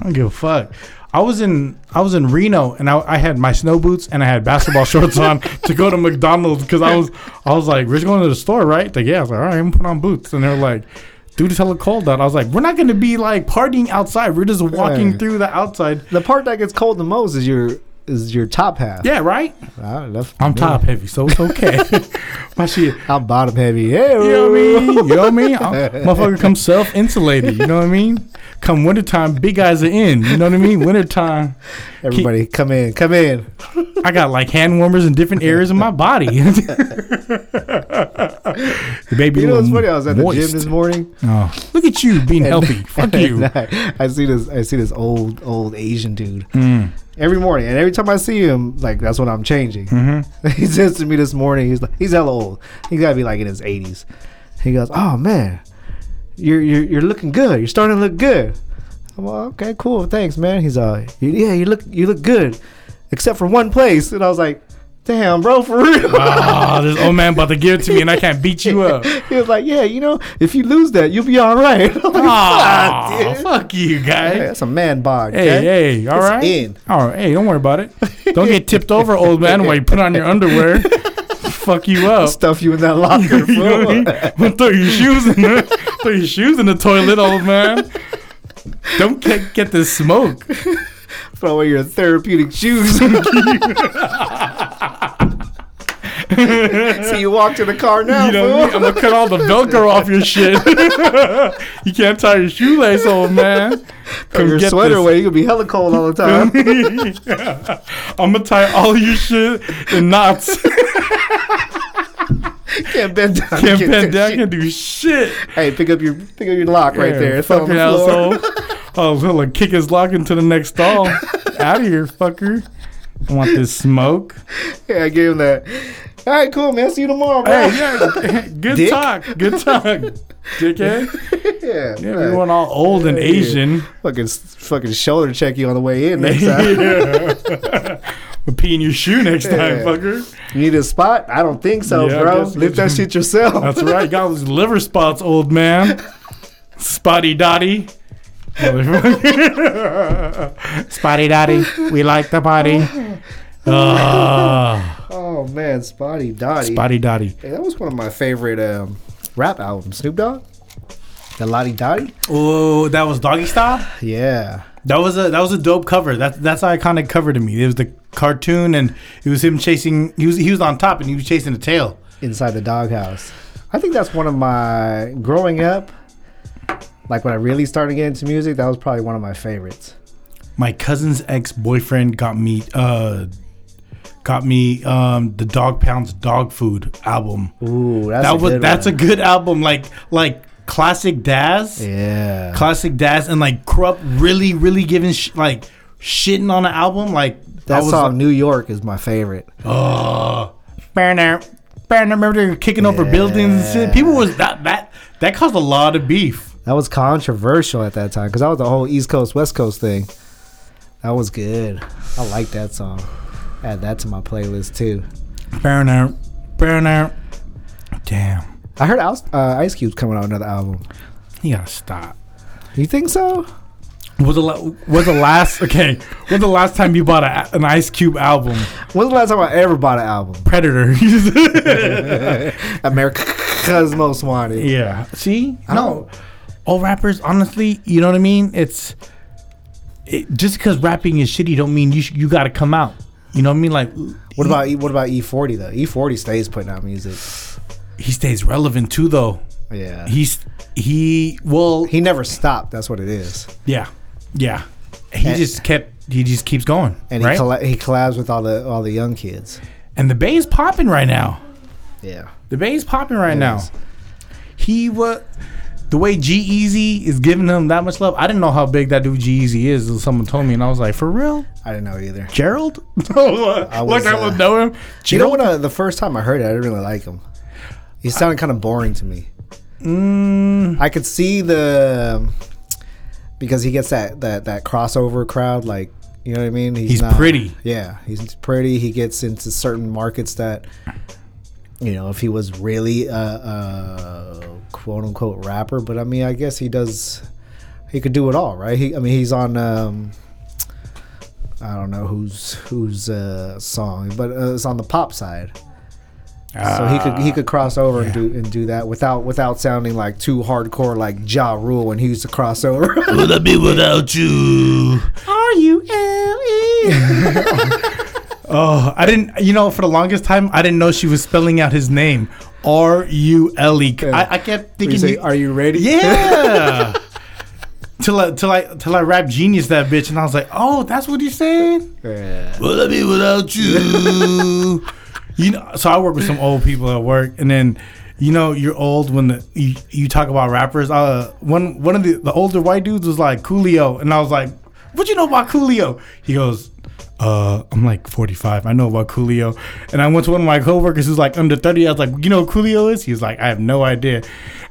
I don't give a fuck. I was in I was in Reno and I, I had my snow boots and I had basketball shorts on to go to McDonald's because I was I was like, we're just going to the store, right? Like, yeah, I was like, all right, I'm gonna put on boots, and they're like, dude, it's hella cold out. I was like, we're not gonna be like partying outside. We're just walking Yeah. through the outside. The part that gets cold the most is your is your top half. Yeah, right. Ah, that's- I'm top heavy, so it's okay. My shit. I'm bottom heavy. Hey, You know what I mean? You know what I mean? i motherfucker come self insulated. You know what I mean? Come wintertime, big guys are in. You know what I mean? Wintertime. Everybody, come in, come in. I got like hand warmers in different areas of my body. the baby, You know what's funny? I was at the gym this morning. Oh, look at you being healthy. Fuck you. I, I see this. I see this old, old Asian dude Mm. Every morning, and every time I see him, like that's when I'm changing. Mm-hmm. he says to me this morning, he's like, he's hella old. He's got to be like in his 80s. He goes, "Oh man, you're you're you're looking good. You're starting to look good." I'm like, "Okay, cool. Thanks, man." He's uh, "Yeah, you look you look good, except for one place." And I was like, "Damn, bro, for real." This old man about to give it to me, and I can't beat you up. he was like, "Yeah, you know, if you lose that, you'll be all right." Like, "Fuck, fuck you, Hey, guy. that's a man bod. Hey, okay? hey, all It's right. in. All right, hey, don't worry about it. Don't get tipped over, old man, while you put on your underwear. Fuck you up. Stuff you in that locker, You know what I mean? fool. Throw your shoes in the throw your shoes in the toilet, old man. Don't get get this smoke. Throw away your therapeutic shoes. so you walk to the car now, You know, I mean? fool. I'm gonna cut all the Velcro off your shit. you can't tie your shoelace, old man. Throw your sweater this. away. You can be hella cold all the time. I'm gonna tie all your shit in knots. Can't bend down. Can't bend down. shit. Can't do shit. Hey, pick up your pick up your lock right Yeah, there. It's on fucking the floor. asshole. Oh, he'll kick his lock into the next stall. Out of here, fucker. I want this smoke. Yeah, I gave him that. All right, cool, man. See you tomorrow, bro. Hey, yeah, good Dick. talk. Good talk, dickhead. yeah, Yeah, right. we went all old and Asian. Fucking fucking shoulder check you on the way in next time. yeah. We'll pee in your shoe next time, Yeah. fucker. You need a spot? I don't think so, Yeah, bro. Lift that shit yourself. That's right. Got those liver spots, old man. Spotty Dotty. Spotty Dotty. We like the party. Ah, Oh man, Spotty Dotty. Spotty Dotty. Hey, that was one of my favorite um, rap albums. Snoop Dogg, the Lodi Dodi. Oh, that was Doggystyle. Yeah, That was a that was a dope cover. That's that's an iconic cover to me. It was the cartoon, and it was him chasing. He was he was on top, and he was chasing the tail. inside the doghouse. I think that's one of my growing up. Like when I really started getting into music, that was probably one of my favorites. My cousin's ex boyfriend got me uh got me um the Dogg Pound's Dogg Food album. Ooh, that's that a was good that's one. a good album. Like like classic Daz, yeah. classic Daz, and like Kurupt really really giving sh- like shitting on the album. Like That song like, "New York" is my favorite. oh, Banner, Banner, remember they were kicking over buildings and shit. People was that that that caused a lot of beef. That was controversial at that time because that was the whole East Coast West Coast thing. That was good. I like that song. Add that to my playlist too. Banner, Banner. Damn, I heard Ice, uh, Ice Cube's coming out another album. you gotta stop. You think so? Was the la- was the last okay? Was the last time you bought a, an Ice Cube album? When's the last time I ever bought an album? Predator. America's Most Wanted. yeah. See, I no, all rappers. Honestly, you know what I mean. It's it, just because rapping is shitty, don't mean you sh- you got to come out. You know what I mean? Like, What about E- what about E40 though? E40 stays putting out music. he stays relevant too, though. Yeah. He's he well, He never stopped. That's what it is. yeah, yeah. He And- just kept. He just keeps going, And right? he colla- he collabs with all the all the young kids. and the Bay is popping right now. Yeah. The Bay is popping right It now. is. He was the way G-Eazy is giving him that much love. I didn't know how big that dude G-Eazy is. until Someone told me, and I was like, for real, I didn't know either. Gerald? like I was, would uh, know him. You know what? Uh, the first time I heard it, I didn't really like him. He sounded kind of boring to me. Mm, I could see the because he gets that that that crossover crowd. Like you know what I mean? He's pretty. Yeah, he's pretty. He gets into certain markets that you know if he was really a, a quote unquote rapper. But I mean, I guess he does. He could do it all, right? He, I mean, he's on. Um, I don't know whose whose uh, song, but uh, it's on the pop side. So he could he could cross over and do and do that without without sounding like too hardcore like Ja Rule when he used to cross over. would I be without you? Are you L E? Oh, I didn't. You know, for the longest time, I didn't know she was spelling out his name. R U L E. I kept you thinking. say, he- "Are you ready?" Yeah. till I till I till I rap genius that bitch, and I was like, oh, that's what he's saying. Yeah. Will I be without you? you know, so I work with some old people at work, and then you know you're old when the, you, you talk about rappers. Uh, one one of the, the older white dudes was like Coolio, and I was like, "What you know about Coolio?" He goes. Uh, I'm like 45. I know about Coolio, and I went to one of my coworkers who's like under 30. I was like, "You know who Coolio is?" He's like, "I have no idea,"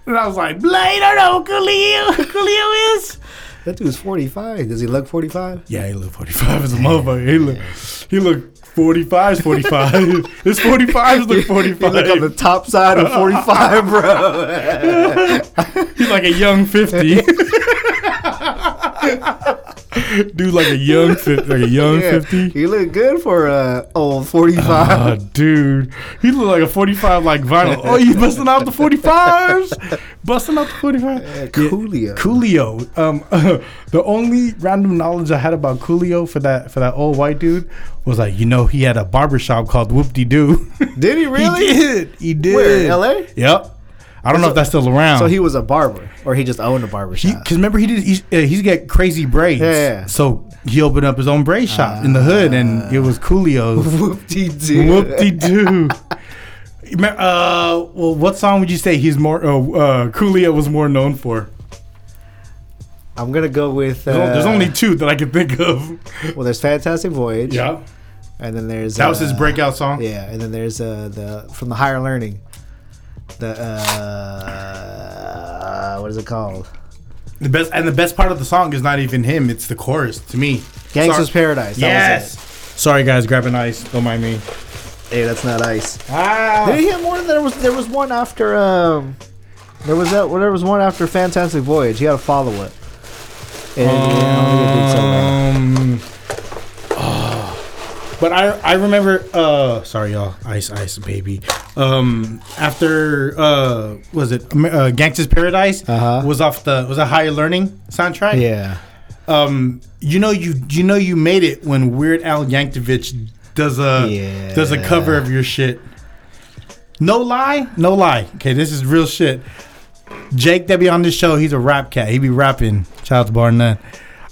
and I was like, "Blade, I know who Coolio Coolio is." That dude's 45. Does he look 45? Yeah, he look 45 as a motherfucker. He look, he look 45 is 45. His 45 is look 45. He look on the top side of 45, bro. He's like a young 50. Dude, like a young 50. Like a young Yeah, 50. He look good for uh, old 45. Oh, dude. He look like a 45 like vinyl. Oh, you busting out the 45s? Busting out the 45? Yeah, Coolio. Coolio. Um, the only random knowledge I had about Coolio for that for that old white dude was like, you know, he had a barbershop called Whoop De Doo. Did he really? He did. He did. Where, LA? Yep. I don't know if that's still around. So he was a barber, or he just owned a barber shop. because remember he did he, uh, he's got crazy braids. Yeah, yeah. So he opened up his own braid shop in the hood, and it was Coolio's. Whoop de doo. Uh, well, what song would you say he's more? Uh, uh, Coolio was more known for. I'm gonna go with. Uh, There's, only two that I can think of. well, there's Fantastic Voyage. Yeah, And then there's that was his uh, breakout song. Yeah, and then there's uh, the from the Higher Learning. The uh, what is it called? The best and the best part of the song is not even him; it's the chorus. To me, Gangsta's Sorry- Paradise. That Yes. Sorry, guys. Grabbing ice. Don't mind me. Hey, that's not ice. Ah. Did he have more? There was there was one after um, there was that there was one after Fantastic Voyage. He had to follow it. And, yeah, I don't think it did so well. Um, oh. But I I remember uh sorry y'all ice ice baby um after uh was it uh, Gangsta's Paradise Uh-huh. was off the was a higher learning soundtrack Yeah. um you know you you know you made it when Weird Al Yankovic does a Yeah. does a cover of your shit no lie no lie okay this is real shit Jake that be on this show, he's a rap cat. He be rapping. child's bar Barnett.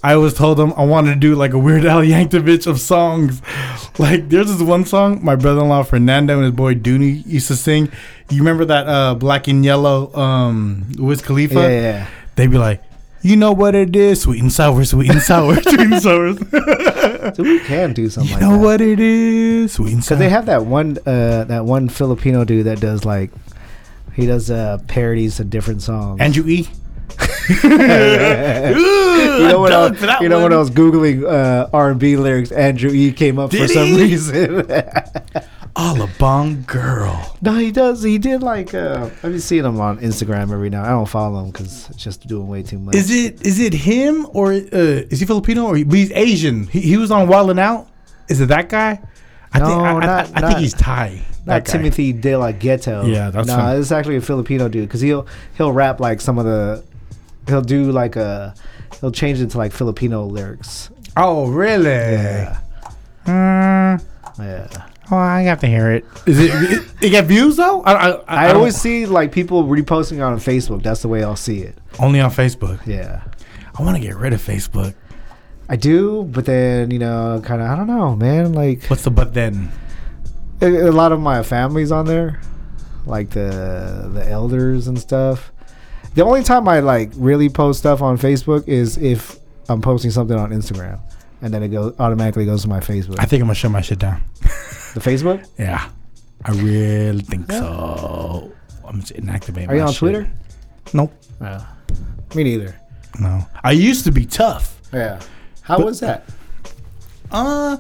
I always told him I wanted to do like a Weird Al Yankovic of songs. Like there's this one song my brother-in-law Fernando and his boy Dooney used to sing. You remember that uh, Black and Yellow um, Wiz Khalifa? Yeah, yeah. They be like, you know what it is, sweet and sour, sweet and sour, sweet and sour. So we can do something you like know that. what it is, sweet and sour. Because they have that one uh, that one Filipino dude that does like he does uh, parodies of different songs. Andrew E. you know what? I for that you know when. I was googling uh, R and B lyrics, Andrew E came up for Did some he? reason. Alabang girl. no, he does. He did like uh, I've been seeing him on Instagram every now. I don't follow him because it's just doing way too much. Is it is it him or uh, is he Filipino or he, he's Asian? He, he was on Wild and Out. Is it that guy? I think No, I, I- not- I, think not- he's Thai. Not Timothy De La Ghetto. Yeah, that's no. him. It's actually a Filipino dude because he'll he'll rap like some of the he'll do like a he'll change it to like Filipino lyrics. Oh really? Yeah, Mm, yeah. oh, I have to hear it. Is it? it, it get views though? I I, I, don't- always see like people reposting it on Facebook. That's the way I'll see it. only on Facebook. Yeah. I want to get rid of Facebook. I do, but then you know, kind of I don't know, man. Like What's the but then? a, a lot of my family's on there, like the the elders and stuff. The only time I like really post stuff on Facebook is if I'm posting something on Instagram, and then it goes automatically goes to my Facebook. I think I'm gonna shut my shit down. the Facebook? Yeah, I really think so. I'm just inactivating. Are you on shit. Twitter? Nope. No. Me neither. No. I used to be tough. Yeah. How But- was that? Uh,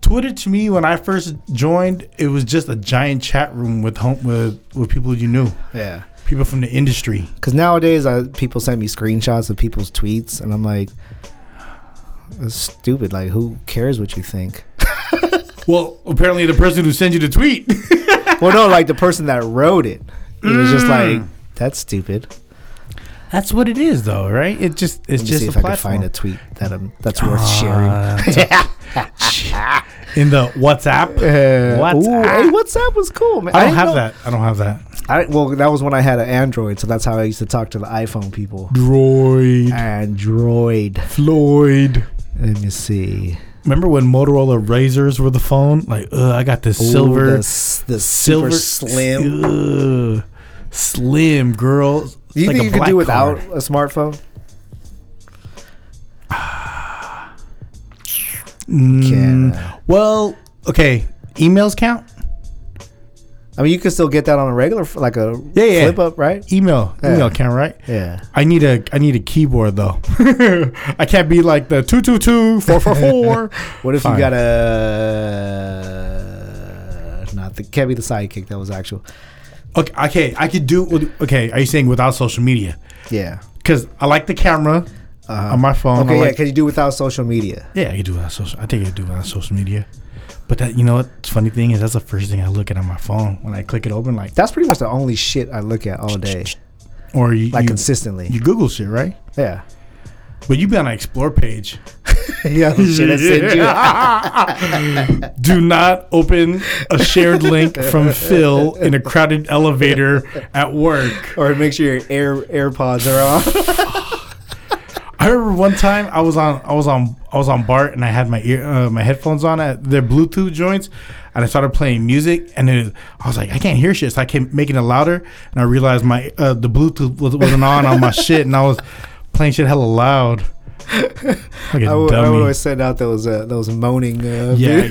Twitter to me when I first joined, it was just a giant chat room with home with with people you knew, Yeah. People from the industry. Because nowadays, I, people send me screenshots of people's tweets, and I'm like, it's stupid. Like, who cares what you think? Well, apparently the person who sent you the tweet. well, no, like the person that wrote it. It was just like, Mm. that's stupid. That's what it is, though, right? It just it's Let me just see a if I can platform. find a tweet that um, that's worth Uh, in the WhatsApp. sharing. WhatsApp. Ooh, hey, WhatsApp was cool, man. I don't didn't have know- that. I don't have that. I, well, that was when I had an Android, so that's how I used to talk to the iPhone people. Droid. Android. Floyd. Let me see. remember when Motorola Razors were the phone? Like, uh, I got this Ooh, silver, the, the silver slim. ugh, slim girl. Do you like think you could do without card. a smartphone? Mm, Can. well, okay. Emails count. I mean, you can still get that on a regular, like a Yeah, yeah. flip up, right? Email, Yeah. email count, right? Yeah. I need a I need a keyboard though. I can't be like the two two two four four four. What if Fine. you got a not the can't be the sidekick that was actual. Okay, okay, I could do. Okay, are you saying without social media? Yeah. Because I like the camera Uh-huh. on my phone. Okay, I yeah. like- Can you do without social media? yeah, I could do without social. I think I could do without social media. But that you know what? The funny thing is that's the first thing I look at on my phone when I click it open. Like That's pretty much the only shit I look at all day, or you like you, consistently. you Google shit, right? yeah. But you be on an explore page. yeah. Shit I sent you. Do not open a shared link from Phil in a crowded elevator at work. or make sure your air AirPods are on. I remember one time I was on I was on I was on BART and I had my ear uh, my headphones on at their Bluetooth joints and I started playing music and it, I was like I can't hear shit so I kept making it louder and I realized my uh, the Bluetooth was, wasn't on on my shit and I was playing shit hella loud. Like I would, I would always send out those uh, those moaning. Uh, Yeah.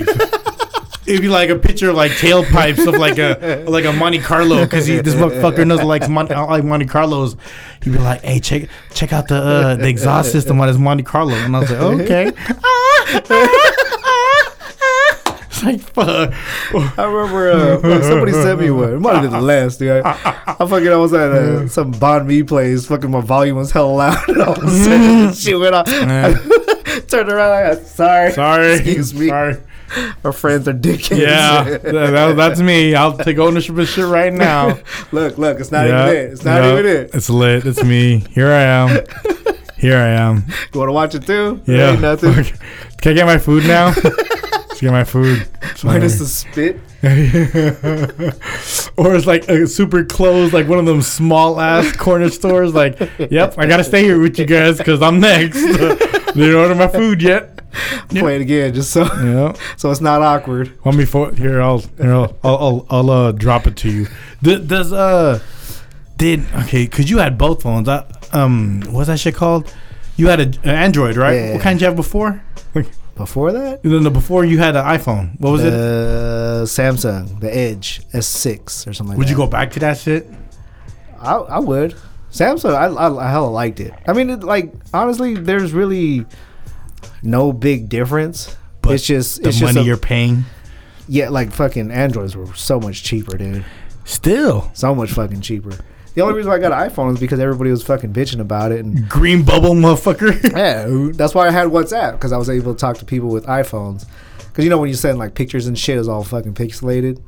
It'd be like a picture of like tailpipes of like a like a Monte Carlo because this motherfucker knows like Mon- like Monte Carlos. He'd be like, "Hey, check check out the uh, the exhaust system on his Monte Carlo," and I was like, "Okay." like fuck. I remember uh, fuck, somebody sent me one. It might have been the last, dude. I, I fucking I was at uh, some Banh Mi place. Fucking my volume was hella loud. And all of a sudden, shit went off. Turned around. I got sorry. Sorry, Excuse me. Sorry. Our friends are dickheads. Yeah, that, that- that's me. I'll take ownership of shit right now. look, look. It's not Yeah. even it. It's not Yeah. even it. It's lit. It's me. Here I am. Here I am. You want to watch it too? Yeah. Ain't nothing. Can I get my food now? Let's get my food. Minus the spit. or it's like a super closed, like one of them small ass corner stores. Like, yep, I gotta stay here with you guys because I'm next. they didn't order my food yet. Play it again, just so Yeah. so it's not awkward. Want me for here? I'll here, I'll I'll, I'll, I'll uh, drop it to you. Th- Does uh did okay? Cause you had both phones. Uh, um, what's that shit called? You had a, an Android, right? Yeah. What kind did you have before? Before that, no, no, before you had an iPhone. What was it? uh, Samsung, the Edge S6 or something like Would that. you go back to that shit? I, I would. Samsung, I, I, I hella liked it. I mean, it, like honestly, there's really no big difference. But it's just The it's money just a, you're paying. yeah, like fucking Androids were so much cheaper, dude. Still, So much fucking cheaper. The only reason why I got an iPhone is because everybody was fucking bitching about it, and green bubble, motherfucker. yeah, that's why I had WhatsApp because I was able to talk to people with iPhones. Because you know when you send like pictures and shit, it's all fucking pixelated.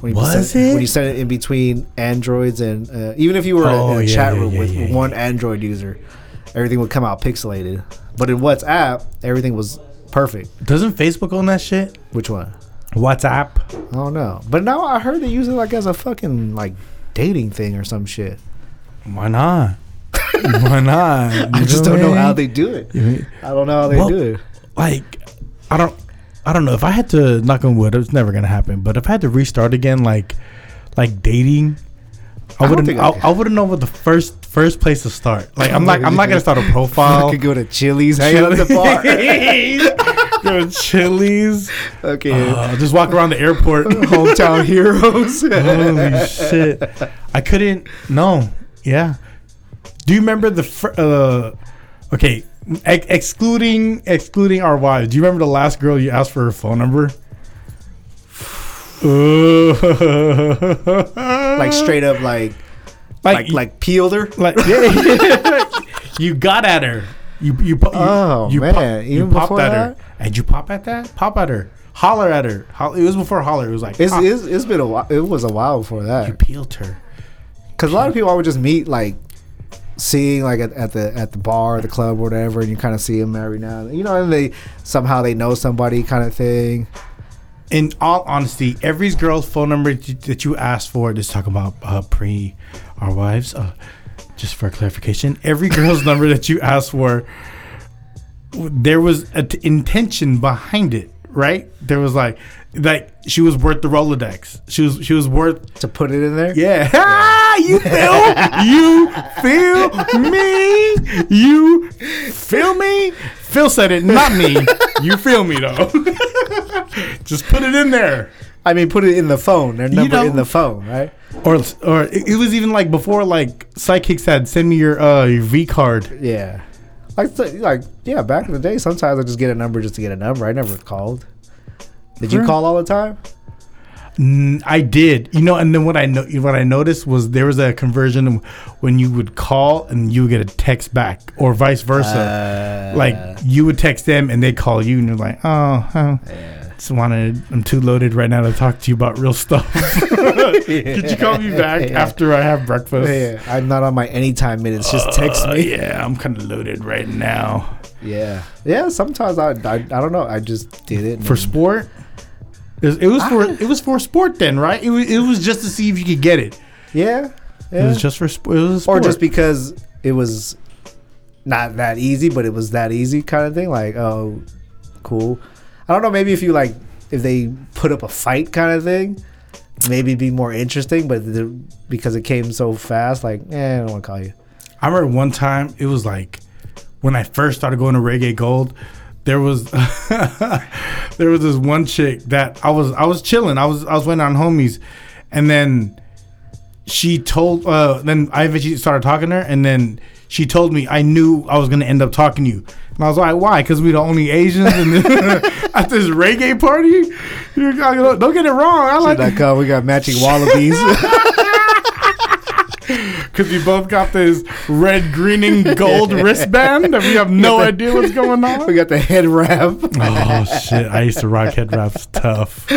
When you Was send, it? when you send it in between Androids and uh, even if you were Oh, in a yeah, chat yeah, room yeah, with one Android user, everything would come out pixelated. But in WhatsApp, everything was perfect. Doesn't Facebook own that shit? Which one? WhatsApp. I don't know. But now I heard they use it like as a fucking like dating thing or some shit. Why not? Why not? I just don't know how they do it. I don't know how they Well, do it. like. I don't. I don't know if I had to knock on wood. It's never gonna happen. But if I had to restart again, like, like dating, I wouldn't. I, I. I wouldn't know what the first first place to start. Like, I'm not. I'm not gonna start a profile. I could go to Chili's, hang out at the bar. Go Chili's. okay. Uh, just walk around the airport. Hometown heroes. Holy shit! I couldn't. No. Yeah. Do you remember the? Fir- uh, okay, ex- excluding excluding our wives. Do you remember the last girl you asked for her phone number? like straight up, like like like peeled her. like yeah, you got at her. You you you, Oh, you man, pop- you even popped at her. And you pop at that? Pop at her. Holler at her. It was before holler. It was like It's, it's, it's been a while. It was a while before that. you peeled her. Because a lot of people I would just meet like seeing like at, at the at the bar, the club, or whatever, and you kind of see them every now and then. You know, and they somehow they know somebody kind of thing. in all honesty, every girl's phone number that you, ask for, just talking about uh, pre our wives, uh, just for clarification, every girl's number that you ask for, there was an intention behind it, right? There was like, like she was worth the Rolodex. She was she was worth To put it in there. yeah. Ah, you feel? you feel me? You feel me? Phil said it, not me. You feel me though. Just put it in there. I mean, put it in the phone. Their number know- in the phone, right? Or or it it was even like before like psychics had send me your uh your V card. Yeah. Like, like, yeah. Back in the day, sometimes I just get a number just to get a number. I never called. Did you call all the time? Mm, I did, you know, and then what I know, what I noticed was there was a conversion when you would call and you would get a text back, or vice versa. Uh, like you would text them and they call you, and you're like, oh, oh just wanted, I'm too loaded right now to talk to you about real stuff. Could you call me back after I have breakfast? Yeah, I'm not on my anytime minutes. Just text Uh, me. yeah, I'm kind of loaded right now. Yeah, yeah. Sometimes I, I, I don't know. I just did it For and- sport, it was, it was for it was for sport then, right? It was, it was just to see if you could get it. Yeah, It yeah. was just for sport. It was a or sport. just because it was not that easy, but it was that easy kind of thing. Like, oh, cool. I don't know. Maybe if you like, if they put up a fight kind of thing, maybe be more interesting. But the, because it came so fast, like, eh, I don't want to call you. I remember one time it was like when I first started going to Reggae Gold. There was there was this one chick that I was I was chilling. I was I was waiting on homies, and then she told. Uh, then I eventually started talking to her, and then she told me I knew I was gonna end up talking to you. And I was like, why? Because we the only Asians in this, at this reggae party. You gotta- Don't get it wrong. I like Like, oh, we got matching wallabies. because we both got this red, green, and gold wristband that we have no idea what's going on. we on. got the head wrap. Oh shit! I used to rock head wraps tough.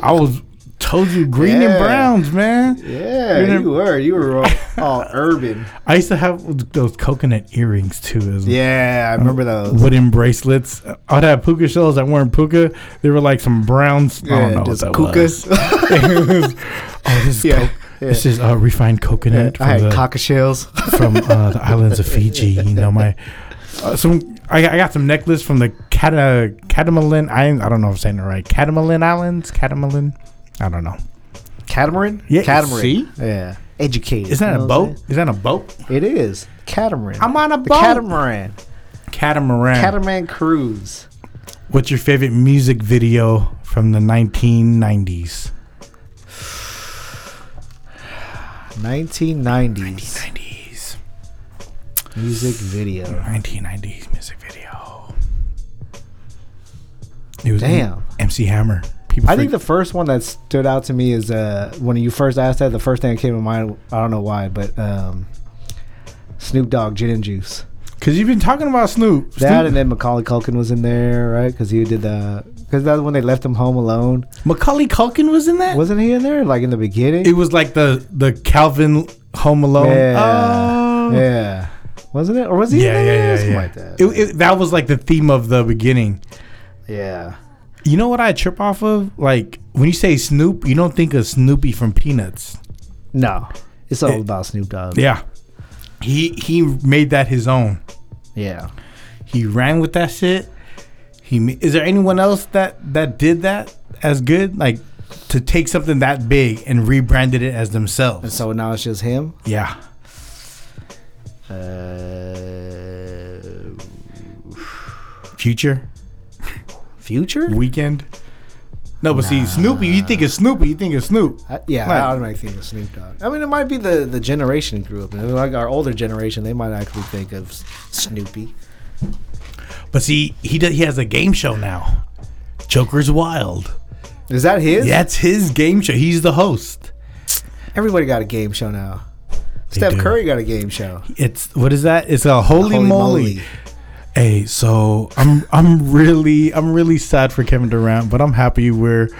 I was told you green and browns, man. Yeah, You were. You were all, all urban. I used to have those coconut earrings too, as Yeah, I remember those. wooden bracelets. I'd have puka shells that weren't puka. They were like some browns. I don't know just what that kukas. was. oh, this is Yeah, yeah. this is uh, refined coconut. I had from the- cocker shells. from uh, the islands of Fiji. You know, my uh, some I, I got some necklace from the Cata, Catamaran. I I don't know if I'm saying it right. Catamaran Islands, Catamaran. I don't know. Catamaran? Yeah, Catamaran. see? Yeah. Educated. Is that you a know boat? Is that a boat? It is. Catamaran. I'm on a The boat. catamaran. Catamaran. Catamaran cruise. What's your favorite music video from the 1990s? 1990s 90s. music video. 1990s music video. It was Damn. MC Hammer. People I think the first one that stood out to me is uh, when you first asked that. The first thing that came to mind, I don't know why, but um, Snoop Dogg, Gin and Juice. Cause you've been talking about Snoop. That Snoop- and then Macaulay Culkin was in there, right? Because he did the because that's when they left him home alone. Macaulay Culkin was in that. Wasn't he in there? Like in the beginning? It was like the the Calvin Home Alone. yeah, Oh. yeah. Wasn't it? Or was he? Yeah, in yeah, yeah, yeah. like that. It, it, that was like the theme of the beginning. yeah. You know what I trip off of? Like when you say Snoop, you don't think of Snoopy from Peanuts. No, it's all It- about Snoop Dogg. Yeah, he he made that his own. Yeah. He ran with that shit. He is there anyone else that that did that as good? Like to take something that big and rebranded it as themselves. And so now it's just him. Yeah. Uh, Future Future? Weeknd. No, but see Snoopy. You think of Snoopy. You think of Snoop. I, yeah. I automatically think of Snoop Dogg. I mean, it might be the the generation grew up in. Like our older generation, they might actually think of S- Snoopy. But see, he does, he has a game show now. Joker's Wild. Is that his? That's his game show. He's the host. Everybody got a game show now. Steph do. Curry got a game show. It's what is that? It's a holy, Holy moly. moly. Hey, so I'm I'm really I'm really sad for Kevin Durant, but I'm happy we're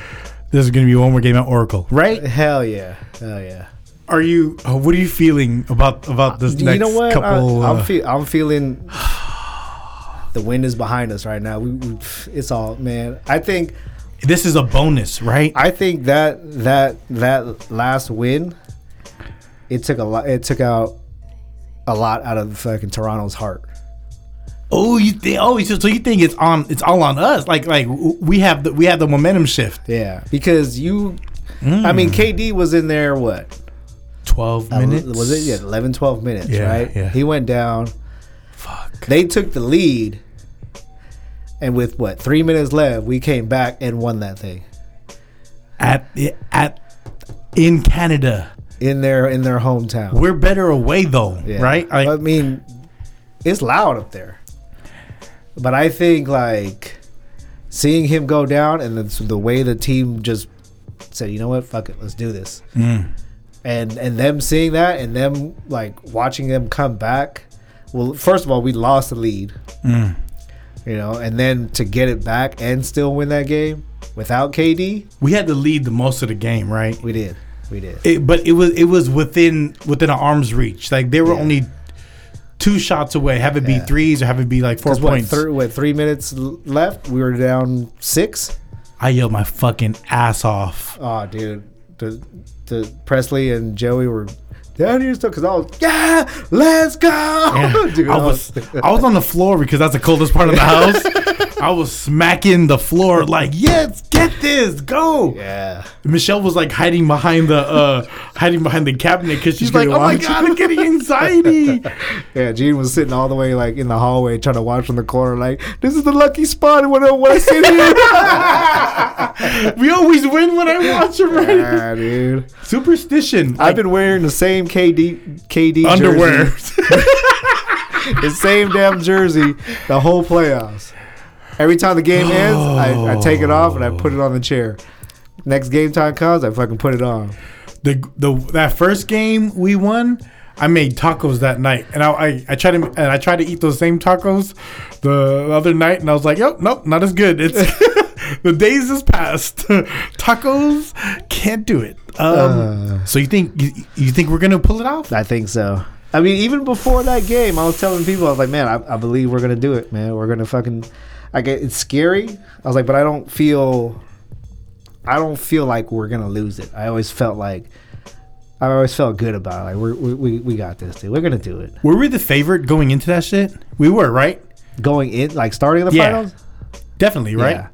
this is gonna be one more game at Oracle, right? Hell yeah, hell yeah. Are you? Uh, what are you feeling about about this you next know what? couple? I, am uh, fe- I'm feeling the wind is behind us right now. We, we, it's all man. I think this is a bonus, right? I think that that that last win, it took a lot. It took out a lot out of fucking Toronto's heart. Oh, you think? Oh, so so you think it's on? It's all on us? Like, like we have the we have the momentum shift. Yeah, because you, I mean, hmm. KD was in there what Twelve minutes. was it? Yeah, 11, 12 minutes, Yeah, right? yeah. He went down. Fuck. They took the lead, and with what three minutes left, we came back and won that thing At at in Canada, in their in their hometown. we're better away though, Yeah. right? Like, I mean, it's loud up there. But I think like seeing him go down and the, the way the team just said, you know what, fuck it, let's do this. Mm. And and them seeing that and them like watching them come back. Well, first of all, we lost the lead, mm. you know, and then to get it back and still win that game without KD, we had to lead the most of the game, right? we did, we did. It, but it was it was within within an arm's reach. Like they were Yeah. only two shots away. Have it be Yeah. threes or have it be like four 'Cause what, points. thr- what three minutes left? We were down six. I yelled my fucking ass off. Oh, dude, the the Presley and Joey were down here still because I was yeah, let's go, dude. I was I was on the floor because that's the coldest part of the house. I was smacking the floor like, yes, get this, go. yeah, Michelle was like hiding behind the uh hiding behind the cabinet because she's She's like, oh my god, I'm getting anxiety. yeah. Gene was sitting all the way like in the hallway trying to watch from the corner, like this is the lucky spot when I, when I sit here. we always win when I watch him, right? yeah, dude. Superstition. I've been wearing the same KD KD underwear. the same damn jersey, the whole playoffs. Every time the game ends, I, I take it off and I put it on the chair. Next game time comes, I fucking put it on. the the that first game we won, I made tacos that night, and I I, I tried to and I tried to eat those same tacos the other night, and I was like, yep, nope, not as good. It's the days has passed. tacos can't do it. Um, so you think you, you think we're gonna pull it off? I think so. I mean, even before that game, I was telling people, I was like, man, I, I believe we're gonna do it, man. We're gonna fucking. I get it's scary. I was like, but I don't feel. I don't feel like we're gonna lose it. I always felt like. I always felt good about it. Like we're, we we we got this, dude. We're gonna do it. Were we the favorite going into that shit? We were, right? Going in, like starting the Yeah. finals. Definitely, right? Yeah.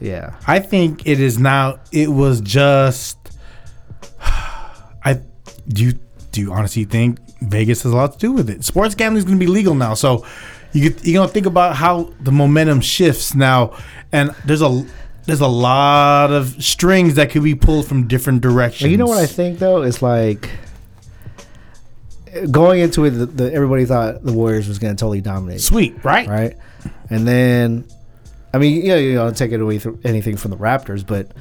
Yeah. I think it is now. It was just. I do you do you honestly think Vegas has a lot to do with it? Sports gambling is going to be legal now, so you get, you're going to think about how the momentum shifts now, and there's a there's a lot of strings that could be pulled from different directions. You know what I think though? It's like going into it. The, the, everybody thought the Warriors was gonna totally dominate. Sweet, right? right? And then, I mean, yeah, you know, take it away th- anything from the Raptors, but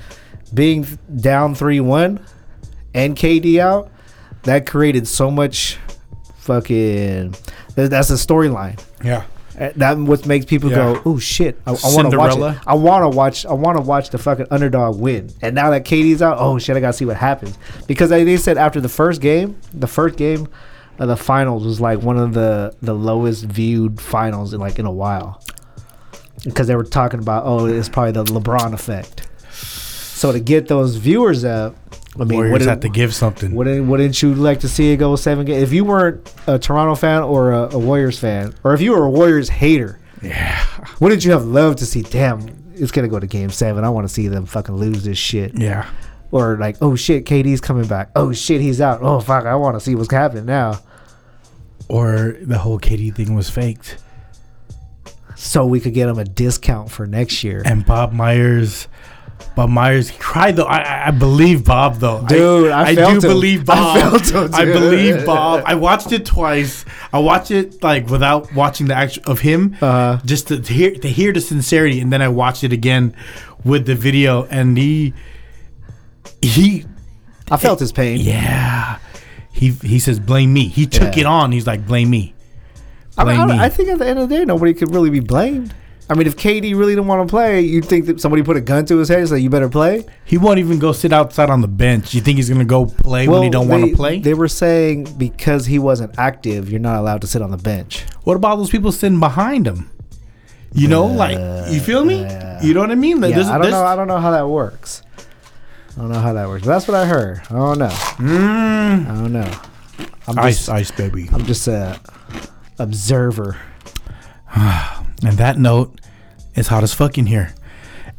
being down three one and KD out, that created so much fucking. That's a storyline. Yeah. Uh, That what makes people Yeah. go, oh shit! I, I want to watch it. I want to watch. I want to watch the fucking underdog win. And now that KD's out, oh shit! I gotta see what happens because they, they said after the first game, the first game of the finals was like one of the the lowest viewed finals in like in a while because they were talking about oh it's probably the LeBron effect. So to get those viewers up, I mean, Warriors wouldn't- have to give something. Wouldn't Wouldn't you like to see it go seven games? If you weren't a Toronto fan or a, a Warriors fan, or if you were a Warriors hater, yeah. wouldn't you have loved to see? Damn, it's gonna go to game seven. I want to see them fucking lose this shit. Yeah. Or like, oh shit, KD's coming back. Oh shit, he's out. Oh fuck, I want to see what's happening now. Or the whole KD thing was faked. So we could get him a discount for next year. And Bob Myers, Bob Myers cried though. I, I- I believe Bob though. Dude, I do felt him. believe I Bob. felt him, I believe Bob. I watched it twice. I watched it like without watching the action of him, Uh-huh. just to, to hear to hear the sincerity, and then I watched it again with the video, and he he I felt his pain. yeah. He, he says blame me. He took Yeah. it on. He's like blame me. I, mean, Blame I, don't- me. I think at the end of the day, nobody could really be blamed. I mean, if KD really didn't want to play, you'd think that somebody put a gun to his head and said, "You better play." He won't even go sit outside on the bench. You think he's gonna go play when he don't want to play? They were saying because he wasn't active, you're not allowed to sit on the bench. What about those people sitting behind him? You know, like you feel me? You know what I mean? Like, Yeah, there's- I don't there's- know. I don't know how that works. I don't know how that works. That's what I heard. I don't know. Mm, I don't know. I'm ice, just, ice, baby. I'm just a observer. and that note, it's hot as fucking here.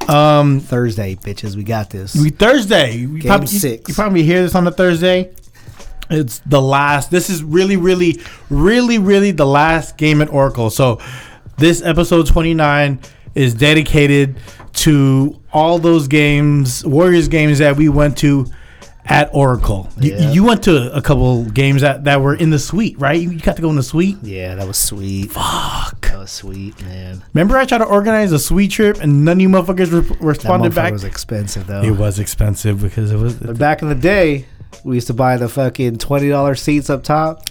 Um, Thursday, bitches, we got this. we Thursday. We Game probably, you- six. You, probably hear this on a Thursday. It's the last. This is really, really, really, really the last game at Oracle. So, this episode twenty nine is dedicated to all those games, Warriors games that we went to at Oracle. You, Yeah. you went to a couple games that, that were in the suite, right? You got to go in the suite. yeah, that was sweet. Fuck. That was sweet, man. Remember, I tried to organize a suite trip, and none of you motherfuckers re- responded back. was expensive though. it was expensive because it was. But back in the day, we used to buy the fucking twenty dollar seats up top.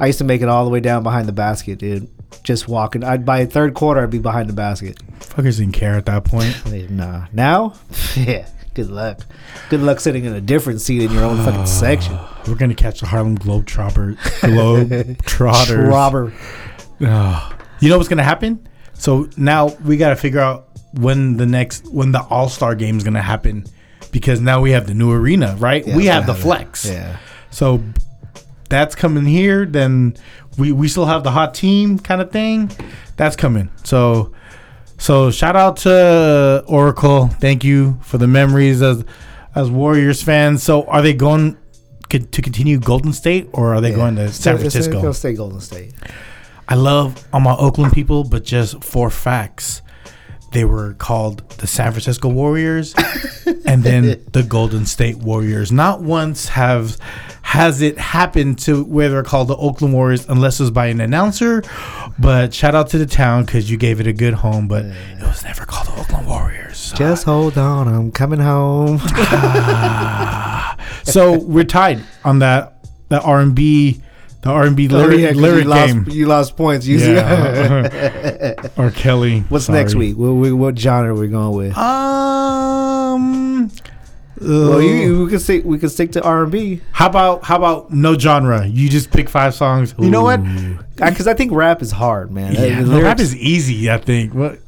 I used to make it all the way down behind the basket, dude. Just walking. I'd by third quarter, I'd be behind the basket. Fuckers didn't care at that point. Nah. Now, yeah. Good luck. Good luck sitting in a different seat in your own fucking section. We're gonna catch the Harlem Globetrotter, Globetrotters. Robber. You know what's gonna happen? So now we gotta figure out when the next when the All Star game is gonna happen, because now we have the new arena, right? Yeah, we have the flex. Yeah. So that's coming here. Then we we still have the hot team kind of thing. That's coming. So so shout out to Oracle. Thank you for the memories as as Warriors fans. So are they going to continue Golden State or are they going to San Francisco? stay Golden State. I love all my Oakland people, but just for facts, they were called the San Francisco Warriors and then the Golden State Warriors. Not once have has it happened to where they're called the Oakland Warriors unless it was by an announcer. But shout out to the town because you gave it a good home, but it was never called the Oakland Warriors. So, Just hold on, I'm coming home. Ah. so we're tied on that the R and B the R and B Oh, lyric, lyric you game. lost, you lost points. You Yeah. or Kelly. What's next week? What, what, what genre are we going with? Um. well, you, uh, we can stick. We can stick to R and B how about how about no genre? You just pick five songs. You know what? because I think rap is hard, man. Uh, Yeah, no, rap is easy. I think. What?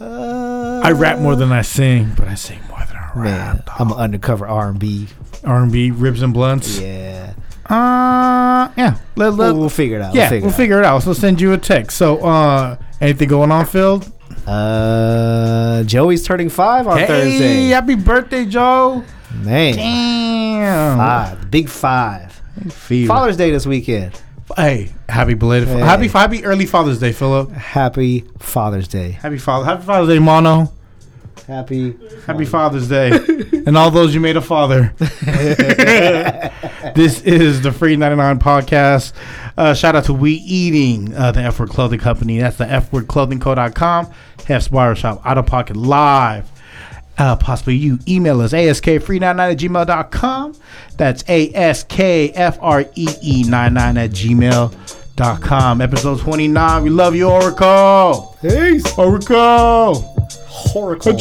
Uh, I rap more than I sing, but I sing more than I man. rap. I'm an undercover R and B. R and B, ribs and blunts. Yeah, Uh, yeah. Let, let, we'll, we'll figure it out. yeah, we'll figure we'll it figure it out. So send you a text. So, uh, anything going on, Phil? Uh, Joey's turning five on Hey, Thursday. happy birthday, Joe! Man, Damn. five, big five. Father's Day this weekend. Hey, happy belated, Hey. happy happy early Father's Day, Philip. Happy Father's Day. Happy Father, happy Father's Day, Mono. Happy. Happy Father's Day, and all those you made a father. this is the Free 99 podcast. Uh, shout out to We Eating, uh, the F Word Clothing Company. That's the F Word Clothing Co.com. Hef's Barbershop, Out of Pocket Live. Uh, possibly you email us askfree99 at gmail.com. That's A-S-K-F-R-E-E 99 at gmail.com. Episode 29. We love you, Oracle. Peace. Oracle. Oracle.